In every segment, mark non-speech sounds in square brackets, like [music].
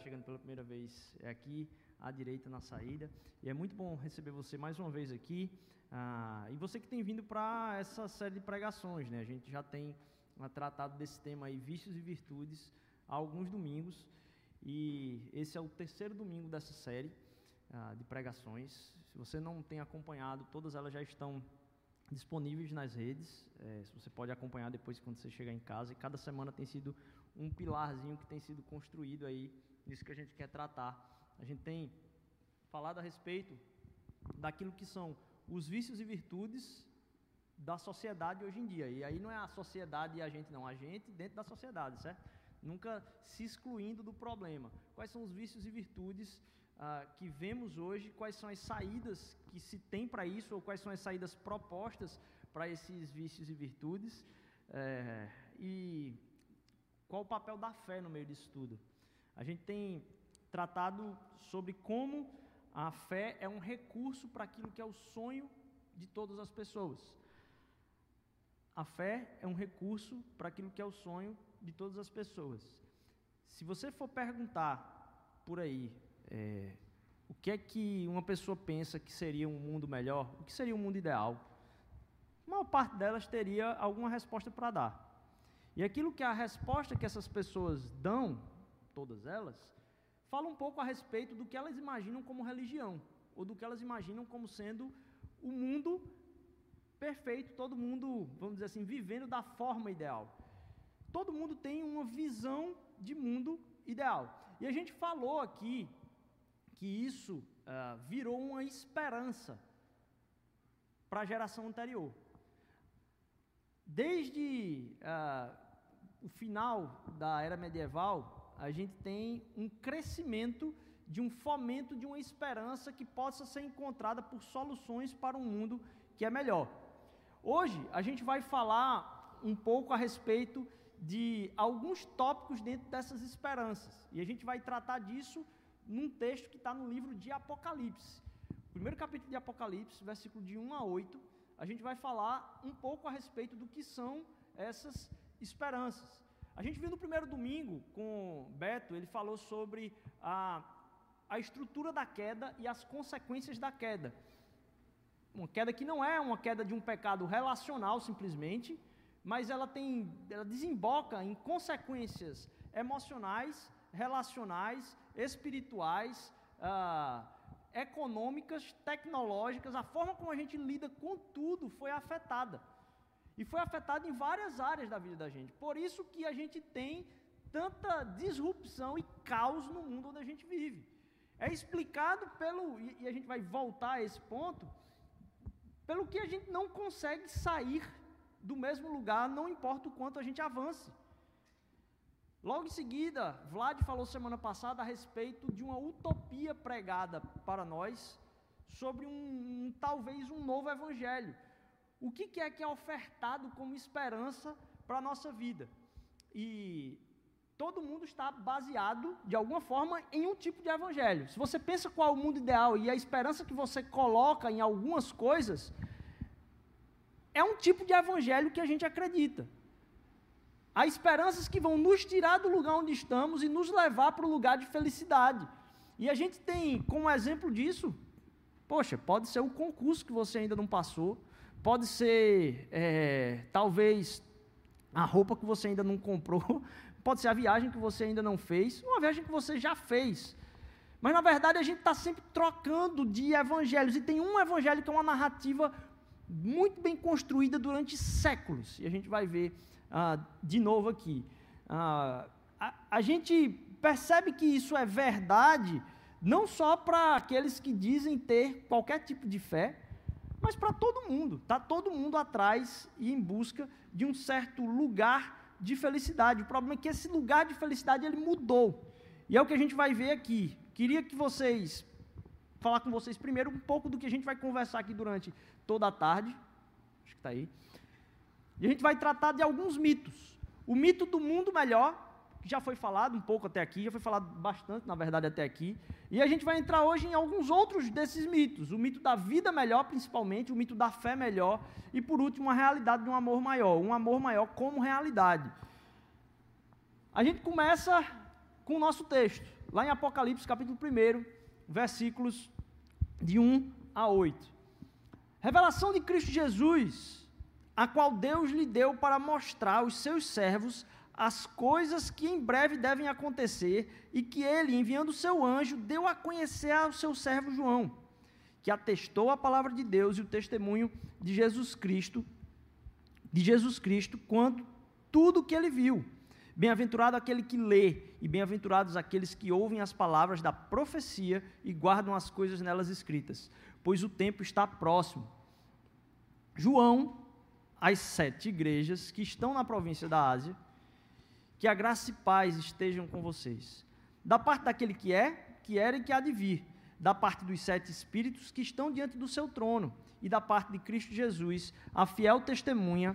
chegando pela primeira vez é aqui à direita na saída. E é muito bom receber você mais uma vez aqui. Ah, e você que tem vindo para essa série de pregações, né? A gente já tem ah, tratado desse tema aí, vícios e virtudes, há alguns domingos. E esse é o terceiro domingo dessa série ah, de pregações. Se você não tem acompanhado, todas elas já estão disponíveis nas redes. É, você pode acompanhar depois quando você chegar em casa. E cada semana tem sido um pilarzinho que tem sido construído aí, nisso que a gente quer tratar. A gente tem falado a respeito daquilo que são os vícios e virtudes da sociedade hoje em dia. E aí não é a sociedade e a gente, não, a gente dentro da sociedade, certo? Nunca se excluindo do problema. Quais são os vícios e virtudes ah, que vemos hoje? Quais são as saídas que se tem para isso? Ou quais são as saídas propostas para esses vícios e virtudes? É, e qual o papel da fé no meio disso tudo? A gente tem tratado sobre como a fé é um recurso para aquilo que é o sonho de todas as pessoas. A fé é um recurso para aquilo que é o sonho de todas as pessoas. Se você for perguntar por aí é, o que é que uma pessoa pensa que seria um mundo melhor, o que seria um mundo ideal, a maior parte delas teria alguma resposta para dar. E aquilo que a resposta que essas pessoas dão, todas elas, fala um pouco a respeito do que elas imaginam como religião, ou do que elas imaginam como sendo o mundo perfeito, todo mundo, vamos dizer assim, vivendo da forma ideal. Todo mundo tem uma visão de mundo ideal. E a gente falou aqui que isso uh, virou uma esperança para a geração anterior. Desde uh, o final da era medieval, a gente tem um crescimento de um fomento de uma esperança que possa ser encontrada por soluções para um mundo que é melhor. Hoje a gente vai falar um pouco a respeito de alguns tópicos dentro dessas esperanças e a gente vai tratar disso num texto que está no livro de Apocalipse. Primeiro capítulo de Apocalipse, versículo de 1 a 8, a gente vai falar um pouco a respeito do que são essas esperanças. A gente viu no primeiro domingo com Beto, ele falou sobre a, a estrutura da queda e as consequências da queda. Uma queda que não é uma queda de um pecado relacional simplesmente, mas ela tem, ela desemboca em consequências emocionais, relacionais, espirituais, ah, econômicas, tecnológicas. A forma como a gente lida com tudo foi afetada. E foi afetado em várias áreas da vida da gente. Por isso que a gente tem tanta disrupção e caos no mundo onde a gente vive. É explicado pelo, e a gente vai voltar a esse ponto, pelo que a gente não consegue sair do mesmo lugar, não importa o quanto a gente avance. Logo em seguida, Vlad falou semana passada a respeito de uma utopia pregada para nós sobre um, um talvez um novo evangelho o que, é que é ofertado como esperança para a nossa vida. E todo mundo está baseado, de alguma forma, em um tipo de evangelho. Se você pensa qual é o mundo ideal e a esperança que você coloca em algumas coisas, é um tipo de evangelho que a gente acredita. Há esperanças que vão nos tirar do lugar onde estamos e nos levar para o lugar de felicidade. E a gente tem como exemplo disso, poxa, pode ser o concurso que você ainda não passou, Pode ser, é, talvez, a roupa que você ainda não comprou. [laughs] Pode ser a viagem que você ainda não fez. Uma viagem que você já fez. Mas, na verdade, a gente está sempre trocando de evangelhos. E tem um evangelho que é uma narrativa muito bem construída durante séculos. E a gente vai ver ah, de novo aqui. Ah, a, a gente percebe que isso é verdade não só para aqueles que dizem ter qualquer tipo de fé, mas para todo mundo. Está todo mundo atrás e em busca de um certo lugar de felicidade. O problema é que esse lugar de felicidade ele mudou. E é o que a gente vai ver aqui. Queria que vocês falar com vocês primeiro um pouco do que a gente vai conversar aqui durante toda a tarde. Acho que está aí. E a gente vai tratar de alguns mitos. O mito do mundo melhor, já foi falado um pouco até aqui, já foi falado bastante, na verdade, até aqui. E a gente vai entrar hoje em alguns outros desses mitos. O mito da vida melhor, principalmente, o mito da fé melhor. E, por último, a realidade de um amor maior. Um amor maior como realidade. A gente começa com o nosso texto, lá em Apocalipse, capítulo 1, versículos de 1 a 8. Revelação de Cristo Jesus, a qual Deus lhe deu para mostrar aos seus servos as coisas que em breve devem acontecer e que ele, enviando o seu anjo, deu a conhecer ao seu servo João, que atestou a palavra de Deus e o testemunho de Jesus Cristo, de Jesus Cristo, quanto tudo que ele viu. Bem-aventurado aquele que lê, e bem-aventurados aqueles que ouvem as palavras da profecia e guardam as coisas nelas escritas, pois o tempo está próximo. João, as sete igrejas que estão na província da Ásia, que a graça e paz estejam com vocês. Da parte daquele que é, que era e que há de vir, da parte dos sete espíritos que estão diante do seu trono, e da parte de Cristo Jesus, a fiel testemunha.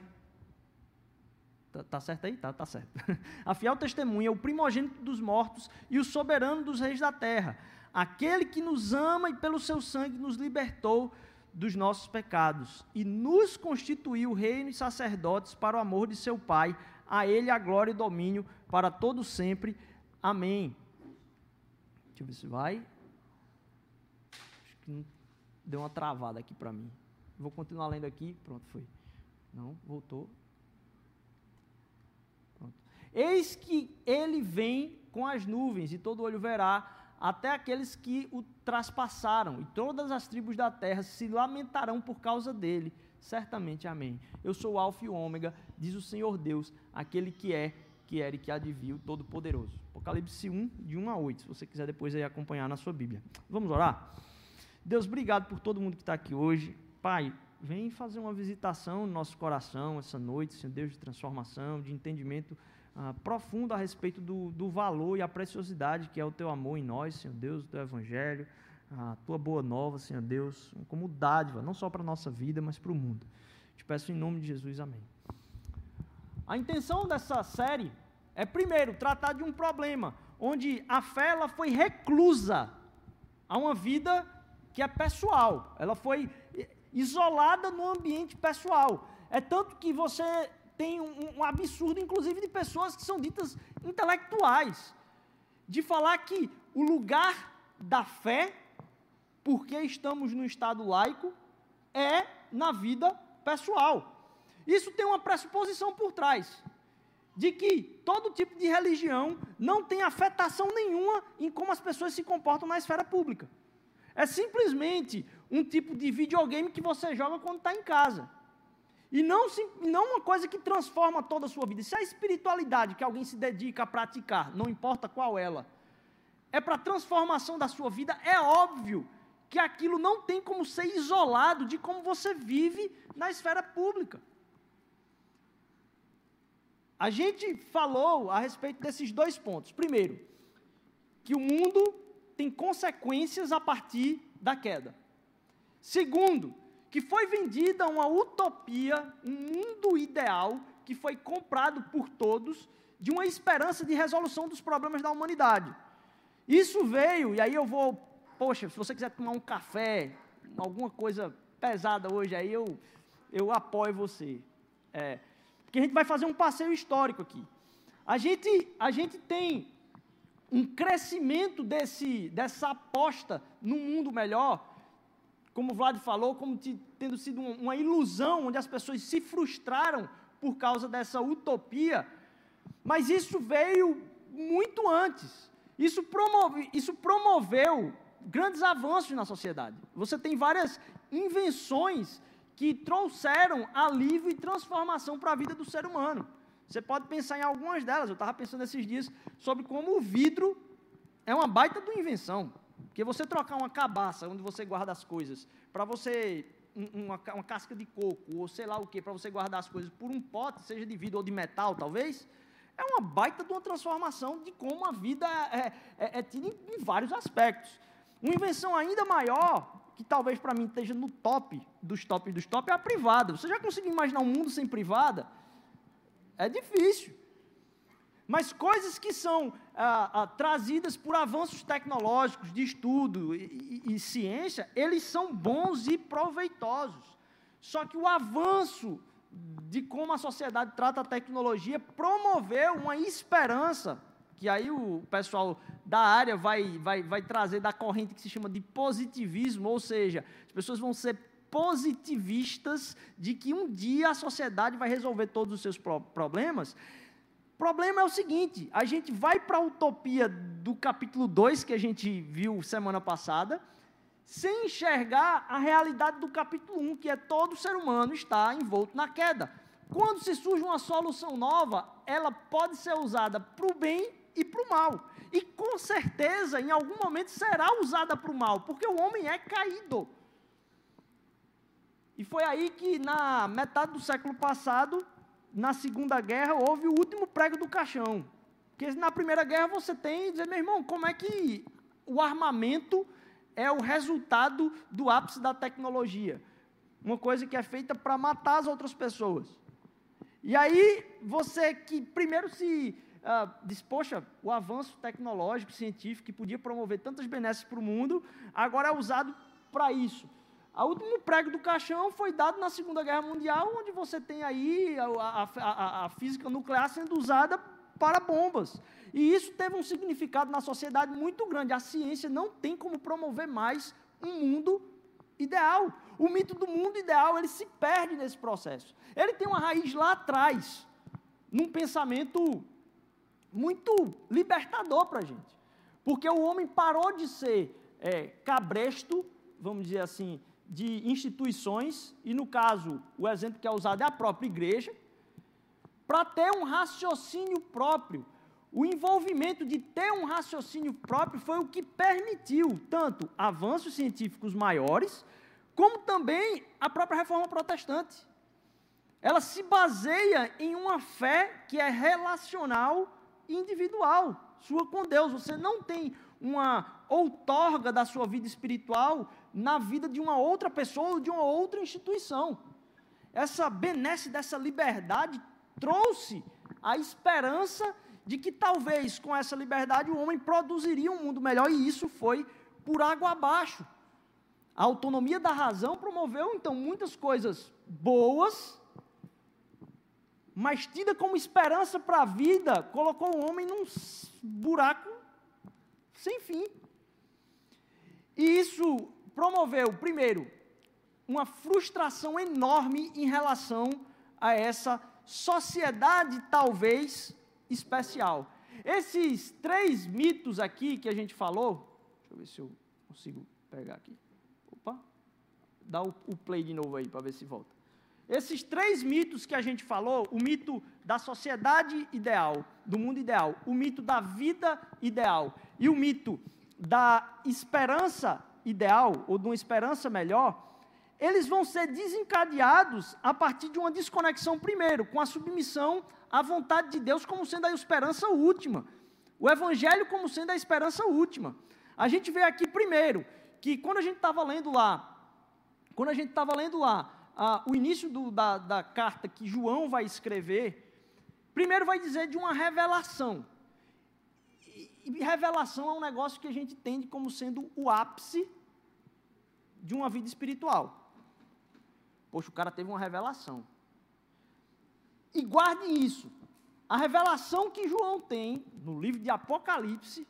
Tá, tá certo aí? Tá, tá certo. [laughs] A fiel testemunha, o primogênito dos mortos e o soberano dos reis da terra, aquele que nos ama e pelo seu sangue nos libertou dos nossos pecados e nos constituiu reino e sacerdotes para o amor de seu Pai a Ele a glória e domínio para todo sempre. Amém. Deixa eu ver se vai. Acho que deu uma travada aqui para mim. Vou continuar lendo aqui. Pronto, foi. Não, voltou. Pronto. Eis que ele vem com as nuvens, e todo olho verá, até aqueles que o traspassaram, e todas as tribos da terra se lamentarão por causa dele certamente amém. Eu sou o Alfa e o Ômega, diz o Senhor Deus, aquele que é, que era e que vir, o Todo-Poderoso. Apocalipse 1, de 1 a 8, se você quiser depois aí acompanhar na sua Bíblia. Vamos orar? Deus, obrigado por todo mundo que está aqui hoje. Pai, vem fazer uma visitação no nosso coração essa noite, Senhor Deus, de transformação, de entendimento ah, profundo a respeito do, do valor e a preciosidade que é o teu amor em nós, Senhor Deus, o teu Evangelho a tua boa nova, Senhor Deus, como dádiva, não só para a nossa vida, mas para o mundo. Te peço em nome de Jesus, amém. A intenção dessa série é, primeiro, tratar de um problema onde a fé ela foi reclusa a uma vida que é pessoal, ela foi isolada no ambiente pessoal. É tanto que você tem um, um absurdo, inclusive, de pessoas que são ditas intelectuais, de falar que o lugar da fé porque estamos no Estado laico, é na vida pessoal. Isso tem uma pressuposição por trás, de que todo tipo de religião não tem afetação nenhuma em como as pessoas se comportam na esfera pública. É simplesmente um tipo de videogame que você joga quando está em casa. E não, não uma coisa que transforma toda a sua vida. Se a espiritualidade que alguém se dedica a praticar, não importa qual ela, é para a transformação da sua vida, é óbvio que aquilo não tem como ser isolado de como você vive na esfera pública. A gente falou a respeito desses dois pontos. Primeiro, que o mundo tem consequências a partir da queda. Segundo, que foi vendida uma utopia, um mundo ideal que foi comprado por todos de uma esperança de resolução dos problemas da humanidade. Isso veio, e aí eu vou poxa, se você quiser tomar um café, alguma coisa pesada hoje aí, eu, eu apoio você. É, porque a gente vai fazer um passeio histórico aqui. A gente, a gente tem um crescimento desse, dessa aposta no mundo melhor, como o Vlad falou, como tendo sido uma ilusão, onde as pessoas se frustraram por causa dessa utopia, mas isso veio muito antes. Isso, promove, isso promoveu grandes avanços na sociedade. Você tem várias invenções que trouxeram alívio e transformação para a vida do ser humano. Você pode pensar em algumas delas. Eu estava pensando esses dias sobre como o vidro é uma baita de uma invenção. Porque você trocar uma cabaça onde você guarda as coisas, para você uma, uma, casca de coco, ou sei lá o que, para você guardar as coisas por um pote, seja de vidro ou de metal, talvez, é uma baita de uma transformação de como a vida é, é, é tida em, em vários aspectos. Uma invenção ainda maior, que talvez para mim esteja no top dos tops dos tops, é a privada. Você já conseguiu imaginar um mundo sem privada? É difícil. Mas coisas que são ah, ah, trazidas por avanços tecnológicos de estudo e, e, e ciência, eles são bons e proveitosos. Só que o avanço de como a sociedade trata a tecnologia promoveu uma esperança, que aí o pessoal da área vai, vai, vai trazer da corrente que se chama de positivismo, ou seja, as pessoas vão ser positivistas de que um dia a sociedade vai resolver todos os seus problemas. O problema é o seguinte: a gente vai para a utopia do capítulo 2 que a gente viu semana passada, sem enxergar a realidade do capítulo 1, que é todo ser humano está envolto na queda. Quando se surge uma solução nova, ela pode ser usada para o bem e para o mal. E com certeza, em algum momento, será usada para o mal, porque o homem é caído. E foi aí que, na metade do século passado, na Segunda Guerra, houve o último prego do caixão. Porque na Primeira Guerra você tem, dizer, meu irmão, como é que o armamento é o resultado do ápice da tecnologia? Uma coisa que é feita para matar as outras pessoas. E aí, você que primeiro se uh, diz, poxa, o avanço tecnológico, científico, que podia promover tantas benesses para o mundo, agora é usado para isso. O último prego do caixão foi dado na Segunda Guerra Mundial, onde você tem aí a, a, a, a física nuclear sendo usada para bombas. E isso teve um significado na sociedade muito grande. A ciência não tem como promover mais um mundo ideal. O mito do mundo ideal, ele se perde nesse processo. Ele tem uma raiz lá atrás, num pensamento muito libertador para a gente. Porque o homem parou de ser é, cabresto, vamos dizer assim, de instituições, e no caso, o exemplo que é usado é a própria igreja, para ter um raciocínio próprio. O envolvimento de ter um raciocínio próprio foi o que permitiu tanto avanços científicos maiores, como também a própria reforma protestante. Ela se baseia em uma fé que é relacional individual, sua com Deus. Você não tem uma outorga da sua vida espiritual na vida de uma outra pessoa ou de uma outra instituição. Essa benesse dessa liberdade trouxe a esperança de que talvez com essa liberdade o homem produziria um mundo melhor e isso foi por água abaixo. A autonomia da razão promoveu então muitas coisas boas, mas tida como esperança para a vida, colocou o homem num buraco sem fim. E isso promoveu, primeiro, uma frustração enorme em relação a essa sociedade, talvez, especial. Esses três mitos aqui que a gente falou, deixa eu ver se eu consigo pegar aqui. Opa, dá o, play de novo aí para ver se volta. Esses três mitos que a gente falou, o mito da sociedade ideal, do mundo ideal, o mito da vida ideal e o mito da esperança ideal, ou de uma esperança melhor, eles vão ser desencadeados a partir de uma desconexão, primeiro, com a submissão à vontade de Deus como sendo a esperança última. O Evangelho como sendo a esperança última. A gente vê aqui, primeiro, que quando a gente estava lendo lá, quando a gente estava lendo lá, ah, o início do, da, da carta que João vai escrever, primeiro vai dizer de uma revelação. E revelação é um negócio que a gente entende como sendo o ápice de uma vida espiritual. Poxa, o cara teve uma revelação. E guarde isso. A revelação que João tem no livro de Apocalipse,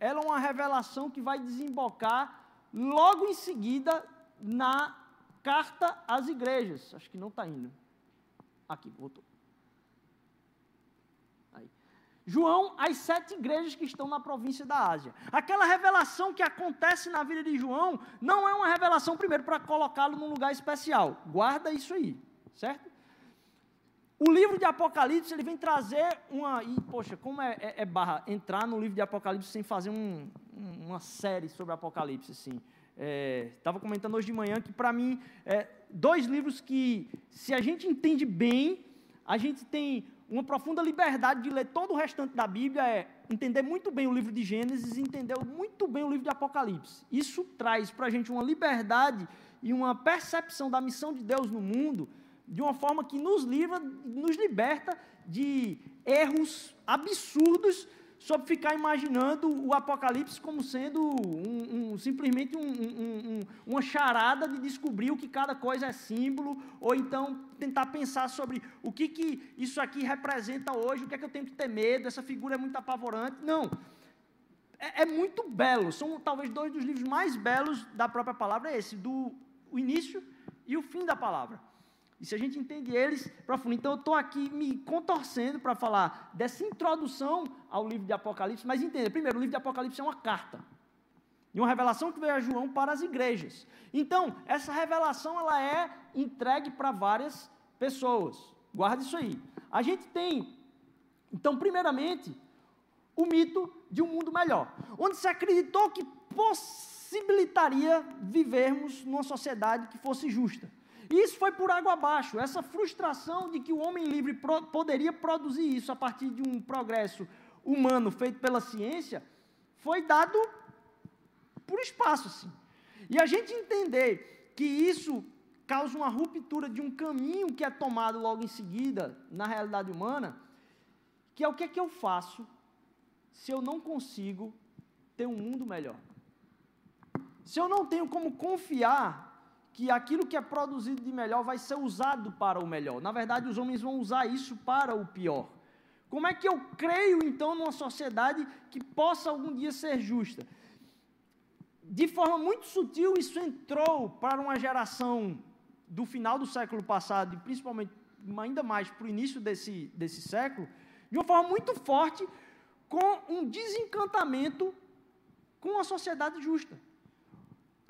ela é uma revelação que vai desembocar logo em seguida na carta às igrejas. Acho que não está indo. Aqui, voltou. João as sete igrejas que estão na província da Ásia. Aquela revelação que acontece na vida de João não é uma revelação, primeiro, para colocá-lo num lugar especial. Guarda isso aí, certo? O livro de Apocalipse, ele vem trazer uma. E, poxa, como é, é, é barra entrar no livro de Apocalipse sem fazer um, uma série sobre Apocalipse, assim. Estava é, comentando hoje de manhã que, para mim, é, dois livros que, se a gente entende bem, a gente tem uma profunda liberdade de ler todo o restante da Bíblia é entender muito bem o livro de Gênesis e entender muito bem o livro de Apocalipse. Isso traz para a gente uma liberdade e uma percepção da missão de Deus no mundo de uma forma que nos livra, nos liberta de erros absurdos sobre ficar imaginando o Apocalipse como sendo um, um, simplesmente um, uma charada de descobrir o que cada coisa é símbolo, ou então tentar pensar sobre o que, que isso aqui representa hoje, o que é que eu tenho que ter medo, essa figura é muito apavorante. Não. É, é muito belo. São talvez dois dos livros mais belos da própria palavra, é esse, do o início e o fim da palavra. E se a gente entende eles profundo. Então, eu estou aqui me contorcendo para falar dessa introdução ao livro de Apocalipse, mas entenda, primeiro, o livro de Apocalipse é uma carta. E uma revelação que veio a João para as igrejas. Então, essa revelação ela é entregue para várias pessoas. Guarda isso aí. A gente tem, então, primeiramente, o mito de um mundo melhor, onde se acreditou que possibilitaria vivermos numa sociedade que fosse justa. Isso foi por água abaixo. Essa frustração de que o homem livre pro, poderia produzir isso a partir de um progresso humano feito pela ciência foi dado por espaço, assim. E a gente entender que isso causa uma ruptura de um caminho que é tomado logo em seguida na realidade humana, que é o que é que eu faço se eu não consigo ter um mundo melhor? Se eu não tenho como confiar que aquilo que é produzido de melhor vai ser usado para o melhor. Na verdade, os homens vão usar isso para o pior. Como é que eu creio, então, numa sociedade que possa algum dia ser justa? De forma muito sutil, isso entrou para uma geração do final do século passado, e principalmente ainda mais para o início desse, desse século, de uma forma muito forte, com um desencantamento com a sociedade justa.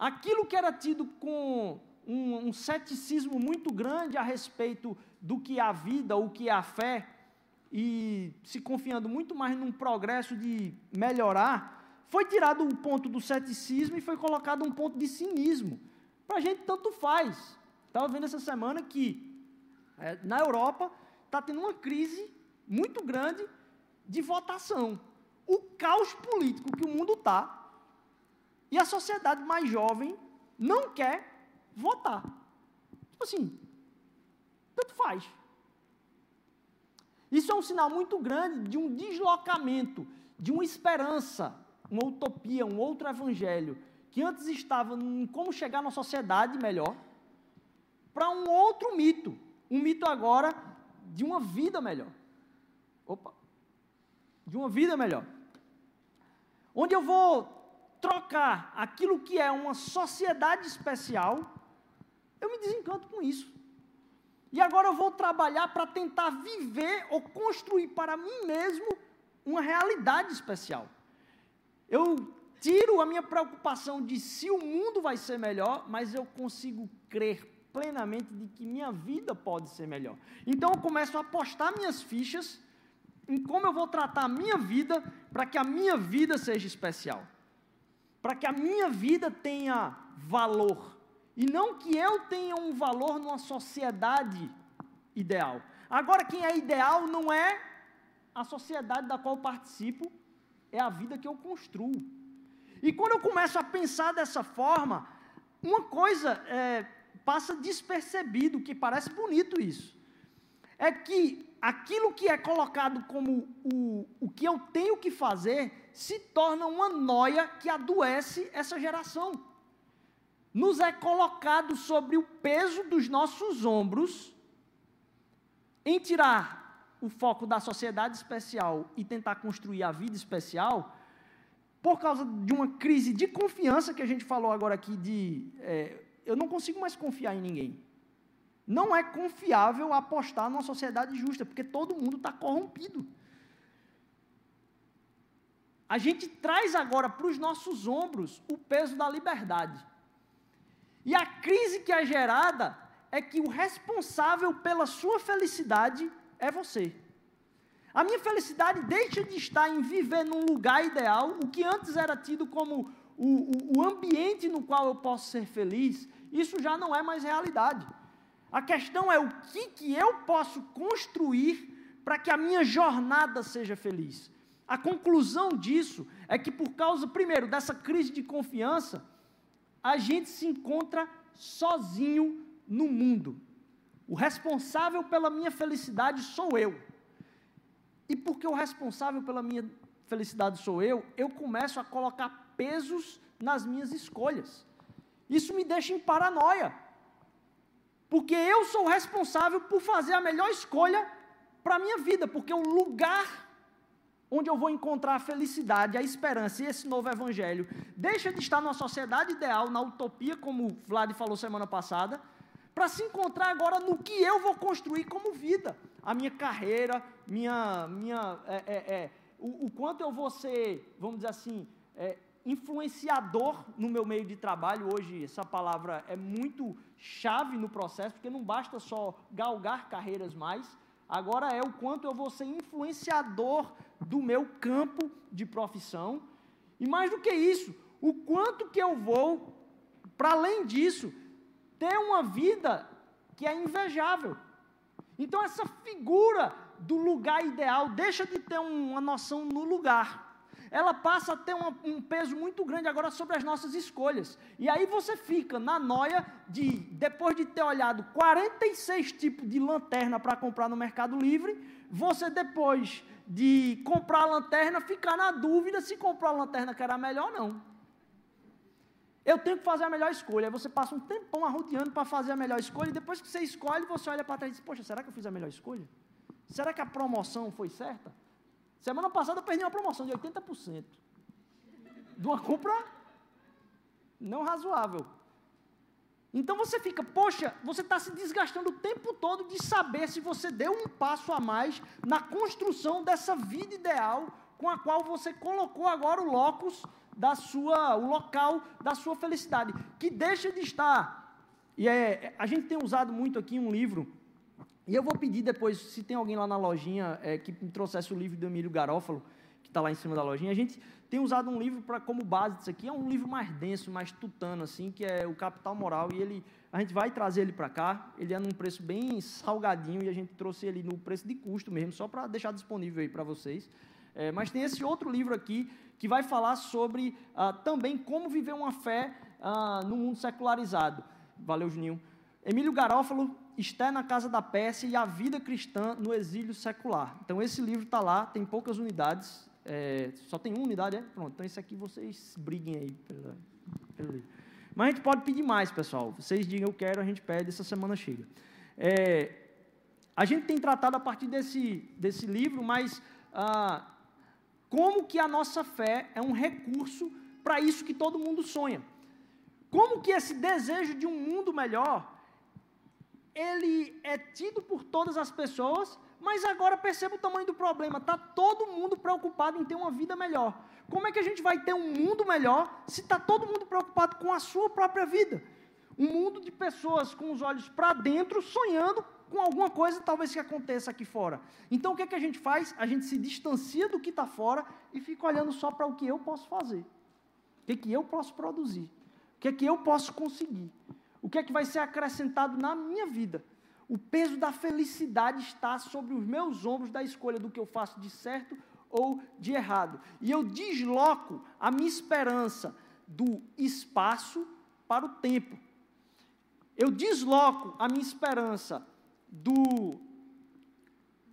Aquilo que era tido com um, um ceticismo muito grande a respeito do que é a vida, o que é a fé, e se confiando muito mais num progresso de melhorar, foi tirado o ponto do ceticismo e foi colocado um ponto de cinismo. Para a gente tanto faz. Estava vendo essa semana que é, na Europa está tendo uma crise muito grande de votação. O caos político que o mundo está e a sociedade mais jovem não quer votar. Tipo assim, tanto faz. Isso é um sinal muito grande de um deslocamento, de uma esperança, uma utopia, um outro evangelho, que antes estava em como chegar na sociedade melhor, para um outro mito. Um mito agora de uma vida melhor. Opa! De uma vida melhor. Onde eu vou trocar aquilo que é uma sociedade especial, eu me desencanto com isso. E agora eu vou trabalhar para tentar viver ou construir para mim mesmo uma realidade especial. Eu tiro a minha preocupação de se o mundo vai ser melhor, mas eu consigo crer plenamente de que minha vida pode ser melhor. Então eu começo a apostar minhas fichas em como eu vou tratar a minha vida para que a minha vida seja especial para que a minha vida tenha valor. E não que eu tenha um valor numa sociedade ideal. Agora, quem é ideal não é a sociedade da qual participo, é a vida que eu construo. E quando eu começo a pensar dessa forma, uma coisa é, passa despercebido, que parece bonito isso, é que aquilo que é colocado como o, o que eu tenho que fazer se torna uma noia que adoece essa geração. Nos é colocado sobre o peso dos nossos ombros em tirar o foco da sociedade especial e tentar construir a vida especial, por causa de uma crise de confiança que a gente falou agora aqui de é, eu não consigo mais confiar em ninguém. Não é confiável apostar numa sociedade justa, porque todo mundo está corrompido. A gente traz agora para os nossos ombros o peso da liberdade. E a crise que é gerada é que o responsável pela sua felicidade é você. A minha felicidade deixa de estar em viver num lugar ideal, o que antes era tido como o, o, o ambiente no qual eu posso ser feliz, isso já não é mais realidade. A questão é o que, que eu posso construir para que a minha jornada seja feliz. A conclusão disso é que, por causa, primeiro, dessa crise de confiança, a gente se encontra sozinho no mundo. O responsável pela minha felicidade sou eu. e porque o responsável pela minha felicidade sou eu, eu começo a colocar pesos nas minhas escolhas. Isso me deixa em paranoia. Porque eu sou responsável por fazer a melhor escolha para a minha vida, porque o lugar onde eu vou encontrar a felicidade, a esperança e esse novo evangelho. Deixa de estar numa sociedade ideal, na utopia, como o Vlad falou semana passada, para se encontrar agora no que eu vou construir como vida, a minha carreira, minha, minha, é, é, é, o, o, quanto eu vou ser, vamos dizer assim, é, influenciador no meu meio de trabalho. Hoje essa palavra é muito chave no processo, porque não basta só galgar carreiras mais, agora é o quanto eu vou ser influenciador do meu campo de profissão. E mais do que isso, o quanto que eu vou, para além disso, ter uma vida que é invejável. Então, essa figura do lugar ideal deixa de ter uma noção no lugar. Ela passa a ter um peso muito grande agora sobre as nossas escolhas. E aí você fica na noia de, depois de ter olhado 46 tipos de lanterna para comprar no Mercado Livre, você depois de comprar a lanterna, ficar na dúvida se comprar a lanterna que era melhor ou não. Eu tenho que fazer a melhor escolha. Aí você passa um tempão arrodeando para fazer a melhor escolha, e depois que você escolhe, você olha para trás e diz: Poxa, será que eu fiz a melhor escolha? Será que a promoção foi certa? Semana passada eu perdi uma promoção de 80%. De uma compra não razoável. Então você fica, poxa, você está se desgastando o tempo todo de saber se você deu um passo a mais na construção dessa vida ideal com a qual você colocou agora o locus da sua, o local da sua felicidade, que deixa de estar. E é, a gente tem usado muito aqui um livro, e eu vou pedir depois, se tem alguém lá na lojinha é, que me trouxesse o livro do Emílio Garófalo, está lá em cima da lojinha, a gente tem usado um livro para como base disso aqui, é um livro mais denso, mais tutano, assim, que é o Capital Moral, e ele, a gente vai trazer ele para cá, ele é num preço bem salgadinho, e a gente trouxe ele no preço de custo mesmo, só para deixar disponível aí para vocês. É, mas tem esse outro livro aqui que vai falar sobre ah, também como viver uma fé ah, no mundo secularizado. Valeu, Juninho. Emílio Garófalo, Esté na Casa da Pérsia e a Vida Cristã no Exílio Secular. Então, esse livro está lá, tem poucas unidades, é, só tem uma unidade, é? Pronto, então esse aqui vocês briguem aí. Mas a gente pode pedir mais, pessoal. Vocês digam eu quero, a gente pede, essa semana chega. É, a gente tem tratado a partir desse, desse livro, mas ah, como que a nossa fé é um recurso para isso que todo mundo sonha. Como que esse desejo de um mundo melhor, ele é tido por todas as pessoas, mas agora perceba o tamanho do problema, está todo mundo preocupado em ter uma vida melhor. Como é que a gente vai ter um mundo melhor se está todo mundo preocupado com a sua própria vida? Um mundo de pessoas com os olhos para dentro, sonhando com alguma coisa talvez que aconteça aqui fora. Então o que, é que a gente faz? A gente se distancia do que está fora e fica olhando só para o que eu posso fazer. O que, é que eu posso produzir? O que é que eu posso conseguir? O que é que vai ser acrescentado na minha vida? O peso da felicidade está sobre os meus ombros da escolha do que eu faço de certo ou de errado. E eu desloco a minha esperança do espaço para o tempo. Eu desloco a minha esperança do,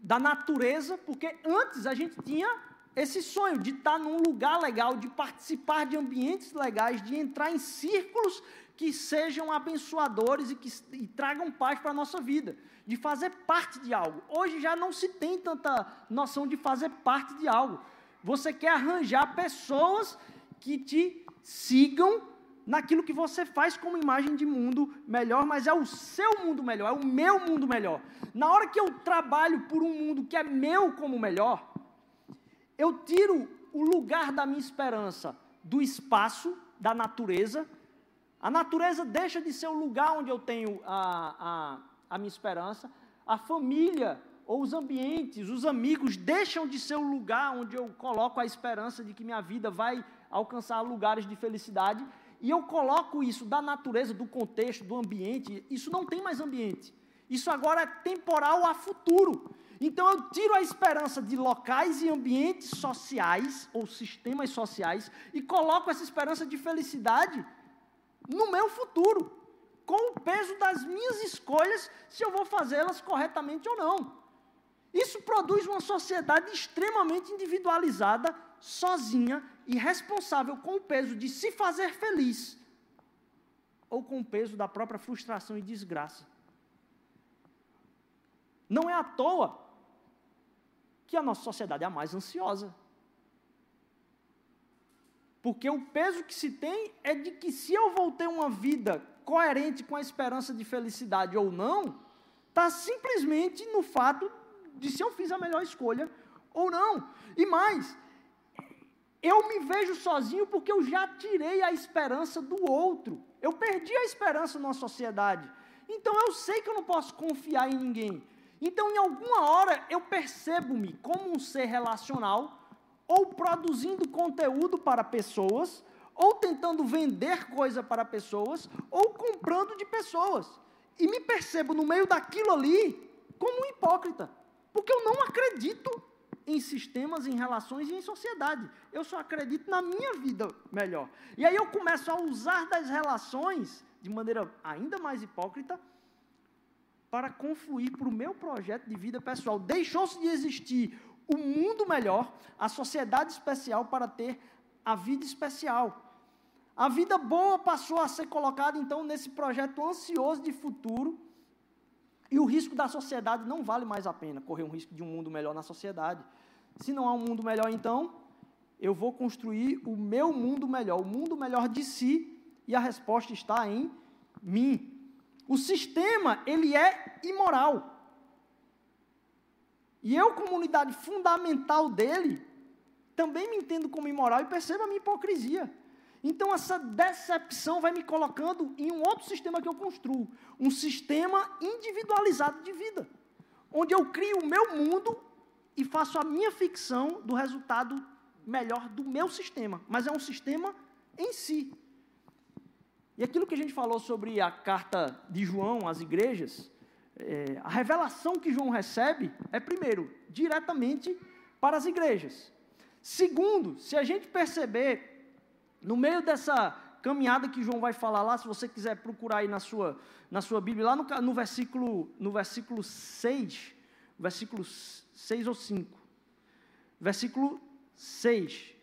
da natureza, porque antes a gente tinha esse sonho de estar num lugar legal, de participar de ambientes legais, de entrar em círculos que sejam abençoadores e que e tragam paz para a nossa vida, de fazer parte de algo. Hoje já não se tem tanta noção de fazer parte de algo. Você quer arranjar pessoas que te sigam naquilo que você faz como imagem de mundo melhor, mas é o seu mundo melhor, é o meu mundo melhor. Na hora que eu trabalho por um mundo que é meu como melhor, eu tiro o lugar da minha esperança do espaço, da natureza. A natureza deixa de ser o lugar onde eu tenho a, a, a minha esperança. A família ou os ambientes, os amigos deixam de ser o lugar onde eu coloco a esperança de que minha vida vai alcançar lugares de felicidade e eu coloco isso da natureza, do contexto, do ambiente, isso não tem mais ambiente. Isso agora é temporal a futuro. Então eu tiro a esperança de locais e ambientes sociais ou sistemas sociais e coloco essa esperança de felicidade no meu futuro, com o peso das minhas escolhas, se eu vou fazê-las corretamente ou não. Isso produz uma sociedade extremamente individualizada, sozinha e responsável com o peso de se fazer feliz ou com o peso da própria frustração e desgraça. Não é à toa que a nossa sociedade é a mais ansiosa. Porque o peso que se tem é de que se eu vou ter uma vida coerente com a esperança de felicidade ou não, está simplesmente no fato de se eu fiz a melhor escolha ou não. E mais, eu me vejo sozinho porque eu já tirei a esperança do outro. Eu perdi a esperança na sociedade. Então eu sei que eu não posso confiar em ninguém. Então, em alguma hora, eu percebo-me como um ser relacional ou produzindo conteúdo para pessoas, ou tentando vender coisa para pessoas, ou comprando de pessoas. E me percebo no meio daquilo ali como um hipócrita, porque eu não acredito em sistemas, em relações e em sociedade. Eu só acredito na minha vida melhor. E aí eu começo a usar das relações de maneira ainda mais hipócrita para confluir para o meu projeto de vida pessoal. Deixou-se de existir o mundo melhor, a sociedade especial para ter a vida especial. A vida boa passou a ser colocada então nesse projeto ansioso de futuro. E o risco da sociedade não vale mais a pena correr um risco de um mundo melhor na sociedade. Se não há um mundo melhor, então, eu vou construir o meu mundo melhor, o mundo melhor de si, e a resposta está em mim. O sistema, ele é imoral. E eu, como unidade fundamental dele, também me entendo como imoral e percebo a minha hipocrisia. Então, essa decepção vai me colocando em um outro sistema que eu construo um sistema individualizado de vida, onde eu crio o meu mundo e faço a minha ficção do resultado melhor do meu sistema, mas é um sistema em si. E aquilo que a gente falou sobre a carta de João às igrejas, é, a revelação que João recebe é, primeiro, diretamente para as igrejas. Segundo, se a gente perceber, no meio dessa caminhada que João vai falar lá, se você quiser procurar aí na sua, na sua Bíblia, lá no, no, versículo, no versículo 6, versículo 6 ou 5, versículo 6.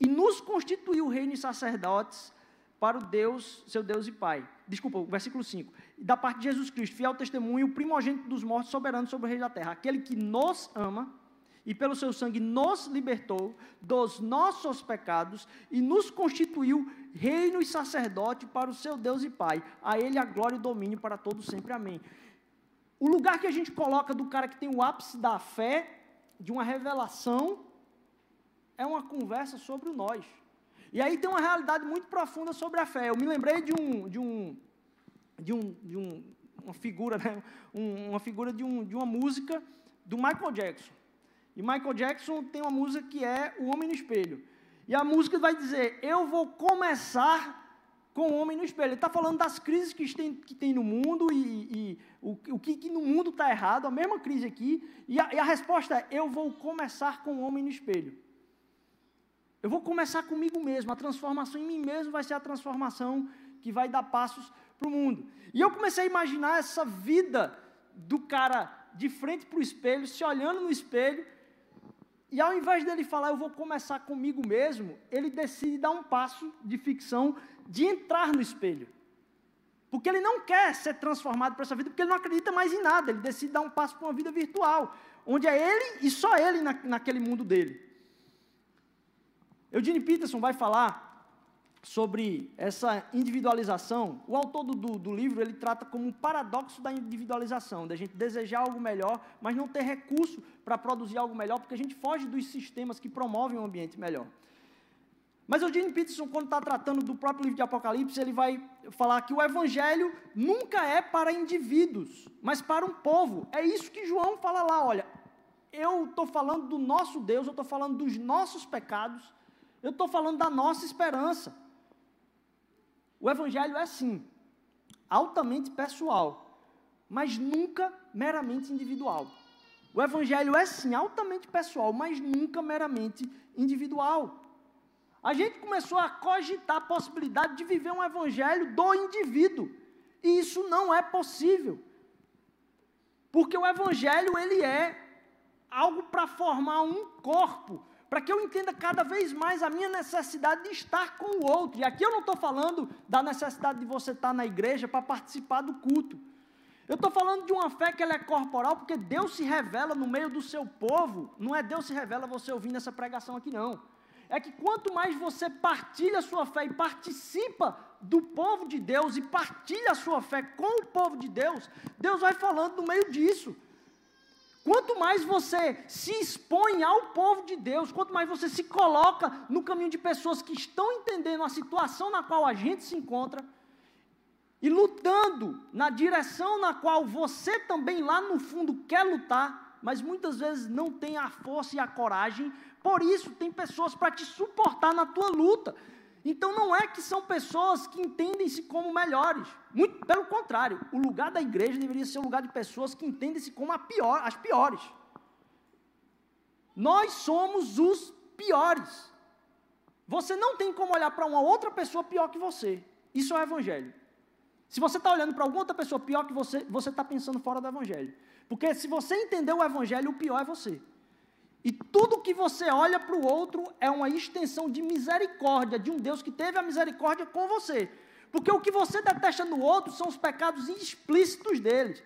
E nos constituiu reino e sacerdotes para o Deus, seu Deus e Pai. Desculpa, o versículo 5. Da parte de Jesus Cristo, fiel testemunho, o primogênito dos mortos, soberano sobre o rei da terra. Aquele que nos ama e pelo seu sangue nos libertou dos nossos pecados e nos constituiu reino e sacerdote para o seu Deus e Pai. A ele a glória e domínio para todos sempre. Amém. O lugar que a gente coloca do cara que tem o ápice da fé, de uma revelação, é uma conversa sobre o nós. E aí tem uma realidade muito profunda sobre a fé. Eu me lembrei de um, de um, de um, de um uma figura, né? Um, uma figura de, um, de uma música do Michael Jackson. E Michael Jackson tem uma música que é O Homem no Espelho. E a música vai dizer: Eu vou começar com o homem no espelho. Ele está falando das crises que tem, que tem no mundo e, e o, o que, que, no mundo está errado, a mesma crise aqui. E a, e a resposta é: Eu vou começar com o homem no espelho. Eu vou começar comigo mesmo. A transformação em mim mesmo vai ser a transformação que vai dar passos para o mundo. E eu comecei a imaginar essa vida do cara de frente para o espelho, se olhando no espelho, e ao invés dele falar, eu vou começar comigo mesmo, ele decide dar um passo de ficção de entrar no espelho. Porque ele não quer ser transformado para essa vida, porque ele não acredita mais em nada. Ele decide dar um passo para uma vida virtual, onde é ele e só ele na, naquele mundo dele. Eugene Peterson vai falar sobre essa individualização. O autor do, do, do, livro ele trata como um paradoxo da individualização, da gente desejar algo melhor, mas não ter recurso para produzir algo melhor, porque a gente foge dos sistemas que promovem um ambiente melhor. Mas Eugene Peterson, quando está tratando do próprio livro de Apocalipse, ele vai falar que o evangelho nunca é para indivíduos, mas para um povo. É isso que João fala lá, olha, eu estou falando do nosso Deus, eu estou falando dos nossos pecados, eu estou falando da nossa esperança. O Evangelho é sim, altamente pessoal, mas nunca meramente individual. O Evangelho é sim altamente pessoal, mas nunca meramente individual. A gente começou a cogitar a possibilidade de viver um Evangelho do indivíduo, e isso não é possível. Porque o Evangelho, ele é algo para formar um corpo, para que eu entenda cada vez mais a minha necessidade de estar com o outro. E aqui eu não estou falando da necessidade de você estar na igreja para participar do culto. Eu estou falando de uma fé que ela é corporal, porque Deus se revela no meio do seu povo. Não é Deus se revela você ouvindo essa pregação aqui, não. É que quanto mais você partilha a sua fé e participa do povo de Deus e partilha a sua fé com o povo de Deus, Deus vai falando no meio disso. Quanto mais você se expõe ao povo de Deus, quanto mais você se coloca no caminho de pessoas que estão entendendo a situação na qual a gente se encontra, e lutando na direção na qual você também lá no fundo quer lutar, mas muitas vezes não tem a força e a coragem, por isso tem pessoas para te suportar na tua luta. Então não é que são pessoas que entendem-se como melhores. Muito pelo contrário, o lugar da igreja deveria ser o lugar de pessoas que entendem-se como pior, as piores. Nós somos os piores. Você não tem como olhar para uma outra pessoa pior que você. Isso é o evangelho. Se você está olhando para alguma outra pessoa pior que você, você está pensando fora do Evangelho. Porque se você entendeu o Evangelho, o pior é você. E tudo que você olha para o outro é uma extensão de misericórdia, de um Deus que teve a misericórdia com você. Porque o que você detesta no outro são os pecados explícitos dele.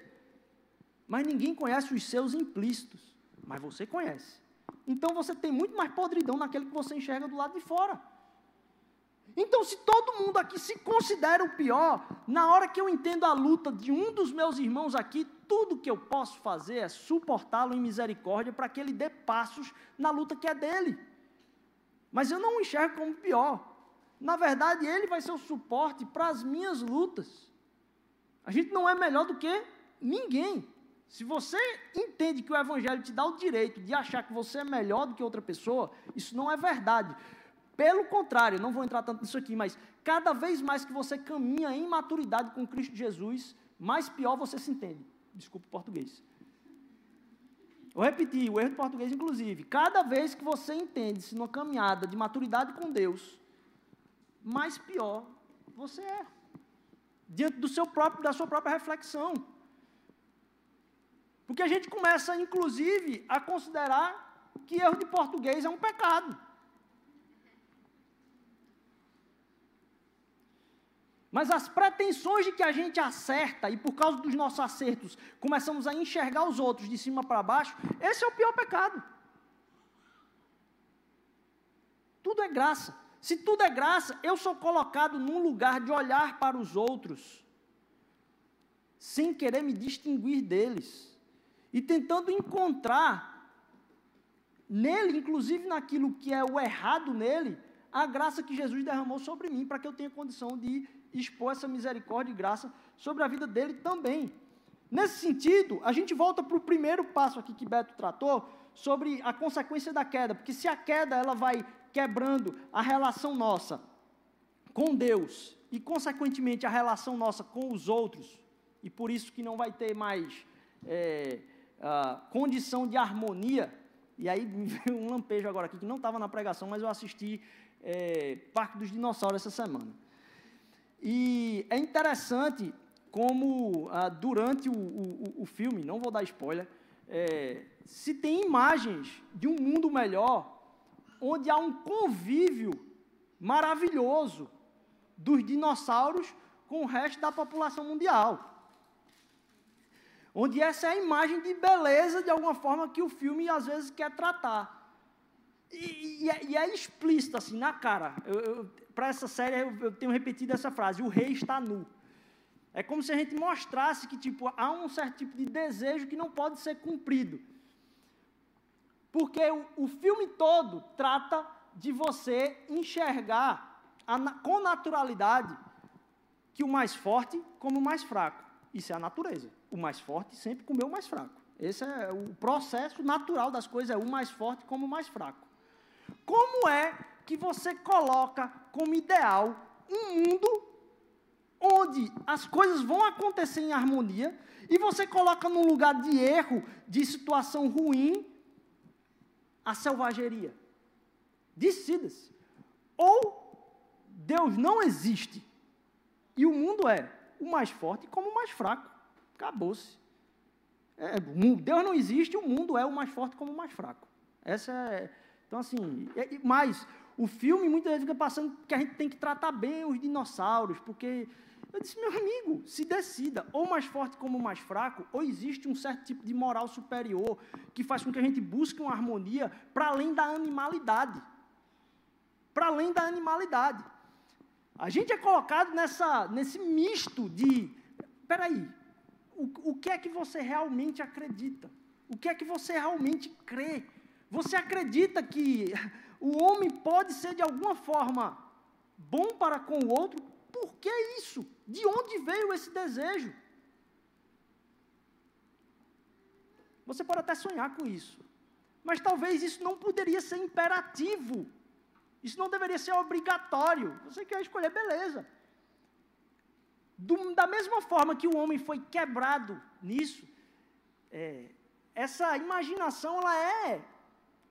Mas ninguém conhece os seus implícitos. Mas você conhece. Então você tem muito mais podridão naquele que você enxerga do lado de fora. Então, se todo mundo aqui se considera o pior, na hora que eu entendo a luta de um dos meus irmãos aqui, tudo que eu posso fazer é suportá-lo em misericórdia para que ele dê passos na luta que é dele. Mas eu não o enxergo como pior. Na verdade, ele vai ser o suporte para as minhas lutas. A gente não é melhor do que ninguém. Se você entende que o Evangelho te dá o direito de achar que você é melhor do que outra pessoa, isso não é verdade. Pelo contrário, não vou entrar tanto nisso aqui, mas cada vez mais que você caminha em maturidade com Cristo Jesus, mais pior você se entende. Desculpa o português. Vou repetir, o erro de português, inclusive. Cada vez que você entende-se numa caminhada de maturidade com Deus, mais pior você é. Diante do seu próprio, da sua própria reflexão. Porque a gente começa, inclusive, a considerar que erro de português é um pecado. Mas as pretensões de que a gente acerta, e por causa dos nossos acertos, começamos a enxergar os outros de cima para baixo, esse é o pior pecado. Tudo é graça. Se tudo é graça, eu sou colocado num lugar de olhar para os outros, sem querer me distinguir deles, e tentando encontrar nele, inclusive naquilo que é o errado nele, a graça que Jesus derramou sobre mim, para que eu tenha condição de expor essa misericórdia e graça sobre a vida dele também. Nesse sentido, a gente volta para o primeiro passo aqui que Beto tratou, sobre a consequência da queda, porque se a queda ela vai quebrando a relação nossa com Deus e, consequentemente, a relação nossa com os outros, e por isso que não vai ter mais é, condição de harmonia, e aí [laughs] veio um lampejo agora aqui, que não estava na pregação, mas eu assisti é, Parque dos Dinossauros essa semana. E é interessante como ah, durante o, o, o, filme, não vou dar spoiler, é, se tem imagens de um mundo melhor, onde há um convívio maravilhoso dos dinossauros com o resto da população mundial. Onde essa é a imagem de beleza, de alguma forma, que o filme às vezes quer tratar. E, e, é, e é, explícito, assim, na cara. Para essa série, eu, tenho repetido essa frase: o rei está nu. É como se a gente mostrasse que tipo, há um certo tipo de desejo que não pode ser cumprido. Porque o, o filme todo trata de você enxergar a, com naturalidade que o mais forte como o mais fraco. Isso é a natureza. O mais forte sempre comeu o mais fraco. Esse é o processo natural das coisas, é o mais forte como o mais fraco. Como é que você coloca como ideal um mundo onde as coisas vão acontecer em harmonia e você coloca num lugar de erro, de situação ruim, a selvageria? Decida-se. Ou Deus não existe e o mundo é o mais forte como o mais fraco. Acabou-se. É, Deus não existe, o mundo é o mais forte como o mais fraco. Essa é. Então, assim, mas o filme muitas vezes fica passando que a gente tem que tratar bem os dinossauros, porque eu disse, meu amigo, se decida, ou mais forte como mais fraco, ou existe um certo tipo de moral superior que faz com que a gente busque uma harmonia para além da animalidade. Para além da animalidade. A gente é colocado nessa, nesse misto de, peraí, o, o que é que você realmente acredita? O que é que você realmente crê? Você acredita que o homem pode ser de alguma forma bom para com o outro por que isso? De onde veio esse desejo? Você pode até sonhar com isso, mas talvez isso não poderia ser imperativo. Isso não deveria ser obrigatório. Você quer escolher, beleza. Do, da mesma forma que o homem foi quebrado nisso, é, essa imaginação ela é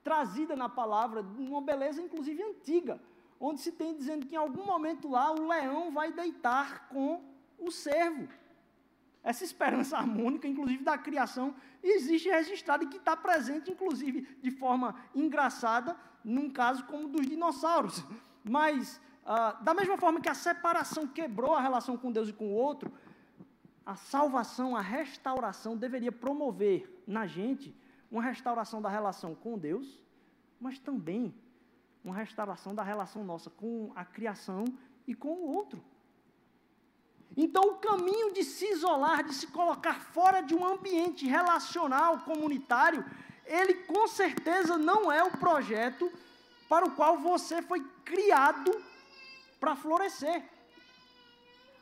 trazida na palavra, uma beleza inclusive antiga onde se tem dizendo que em algum momento lá o leão vai deitar com o servo. Essa esperança [laughs] harmônica, inclusive da criação, existe registrada e que está presente, inclusive, de forma engraçada, num caso como dos dinossauros. Mas, ah, da mesma forma que a separação quebrou a relação com Deus e com o outro, a salvação, a restauração deveria promover na gente uma restauração da relação com Deus, mas também uma restauração da relação nossa com a criação e com o outro. Então, o caminho de se isolar, de se colocar fora de um ambiente relacional, comunitário, ele com certeza não é o projeto para o qual você foi criado para florescer.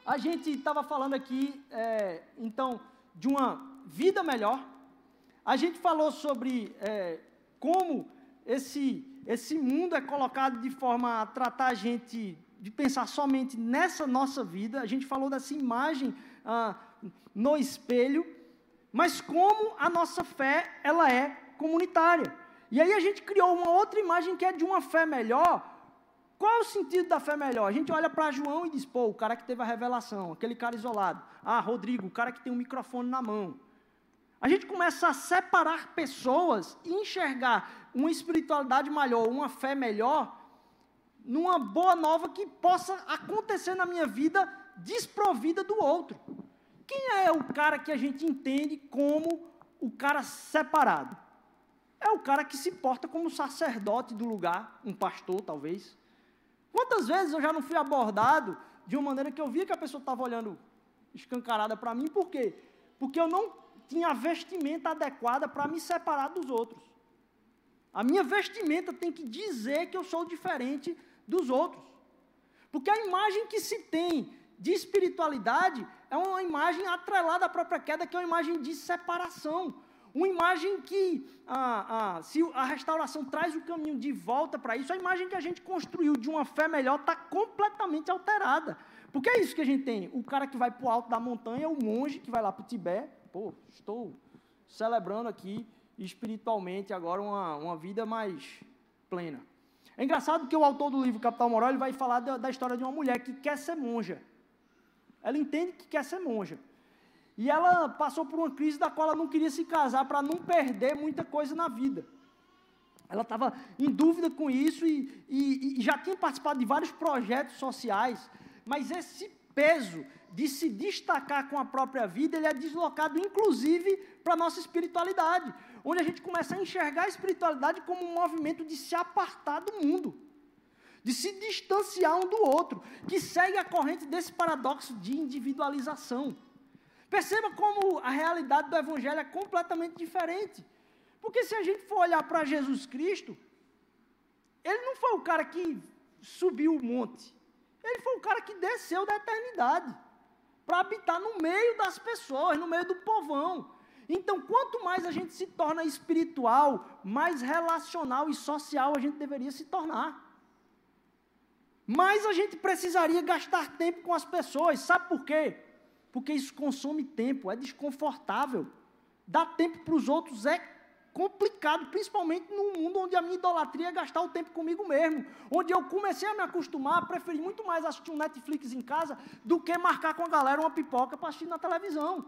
A gente estava falando aqui, é, então, de uma vida melhor. A gente falou sobre é, como esse esse mundo é colocado de forma a tratar a gente, de pensar somente nessa nossa vida. A gente falou dessa imagem ah, no espelho, mas como a nossa fé ela é comunitária. E aí a gente criou uma outra imagem que é de uma fé melhor. Qual é o sentido da fé melhor? A gente olha para João e diz, pô, o cara que teve a revelação, aquele cara isolado. Ah, Rodrigo, o cara que tem um microfone na mão. A gente começa a separar pessoas e enxergar uma espiritualidade melhor, uma fé melhor, numa boa nova que possa acontecer na minha vida desprovida do outro. Quem é o cara que a gente entende como o cara separado? É o cara que se porta como sacerdote do lugar, um pastor talvez. Quantas vezes eu já não fui abordado de uma maneira que eu via que a pessoa estava olhando escancarada para mim, por quê? Porque eu não tinha a vestimenta adequada para me separar dos outros. A minha vestimenta tem que dizer que eu sou diferente dos outros. Porque a imagem que se tem de espiritualidade é uma imagem atrelada à própria queda, que é uma imagem de separação. Uma imagem que, ah, ah, se a restauração traz o caminho de volta para isso, a imagem que a gente construiu de uma fé melhor está completamente alterada. Porque é isso que a gente tem. O cara que vai para o alto da montanha, o monge que vai lá para o Tibete. Pô, estou celebrando aqui espiritualmente agora uma, uma vida mais plena. É engraçado que o autor do livro Capital Moral ele vai falar da, da história de uma mulher que quer ser monja. Ela entende que quer ser monja. E ela passou por uma crise da qual ela não queria se casar para não perder muita coisa na vida. Ela estava em dúvida com isso e, e, e, já tinha participado de vários projetos sociais, mas esse peso de se destacar com a própria vida, ele é deslocado inclusive para a nossa espiritualidade onde a gente começa a enxergar a espiritualidade como um movimento de se apartar do mundo, de se distanciar um do outro, que segue a corrente desse paradoxo de individualização. Perceba como a realidade do Evangelho é completamente diferente. Porque se a gente for olhar para Jesus Cristo, ele não foi o cara que subiu o monte, ele foi o cara que desceu da eternidade para habitar no meio das pessoas, no meio do povão. Então, quanto mais a gente se torna espiritual, mais relacional e social a gente deveria se tornar. Mais a gente precisaria gastar tempo com as pessoas. Sabe por quê? Porque isso consome tempo, é desconfortável. Dar tempo para os outros é complicado, principalmente num mundo onde a minha idolatria é gastar o tempo comigo mesmo. Onde eu comecei a me acostumar a preferir muito mais assistir um Netflix em casa do que marcar com a galera uma pipoca para assistir na televisão.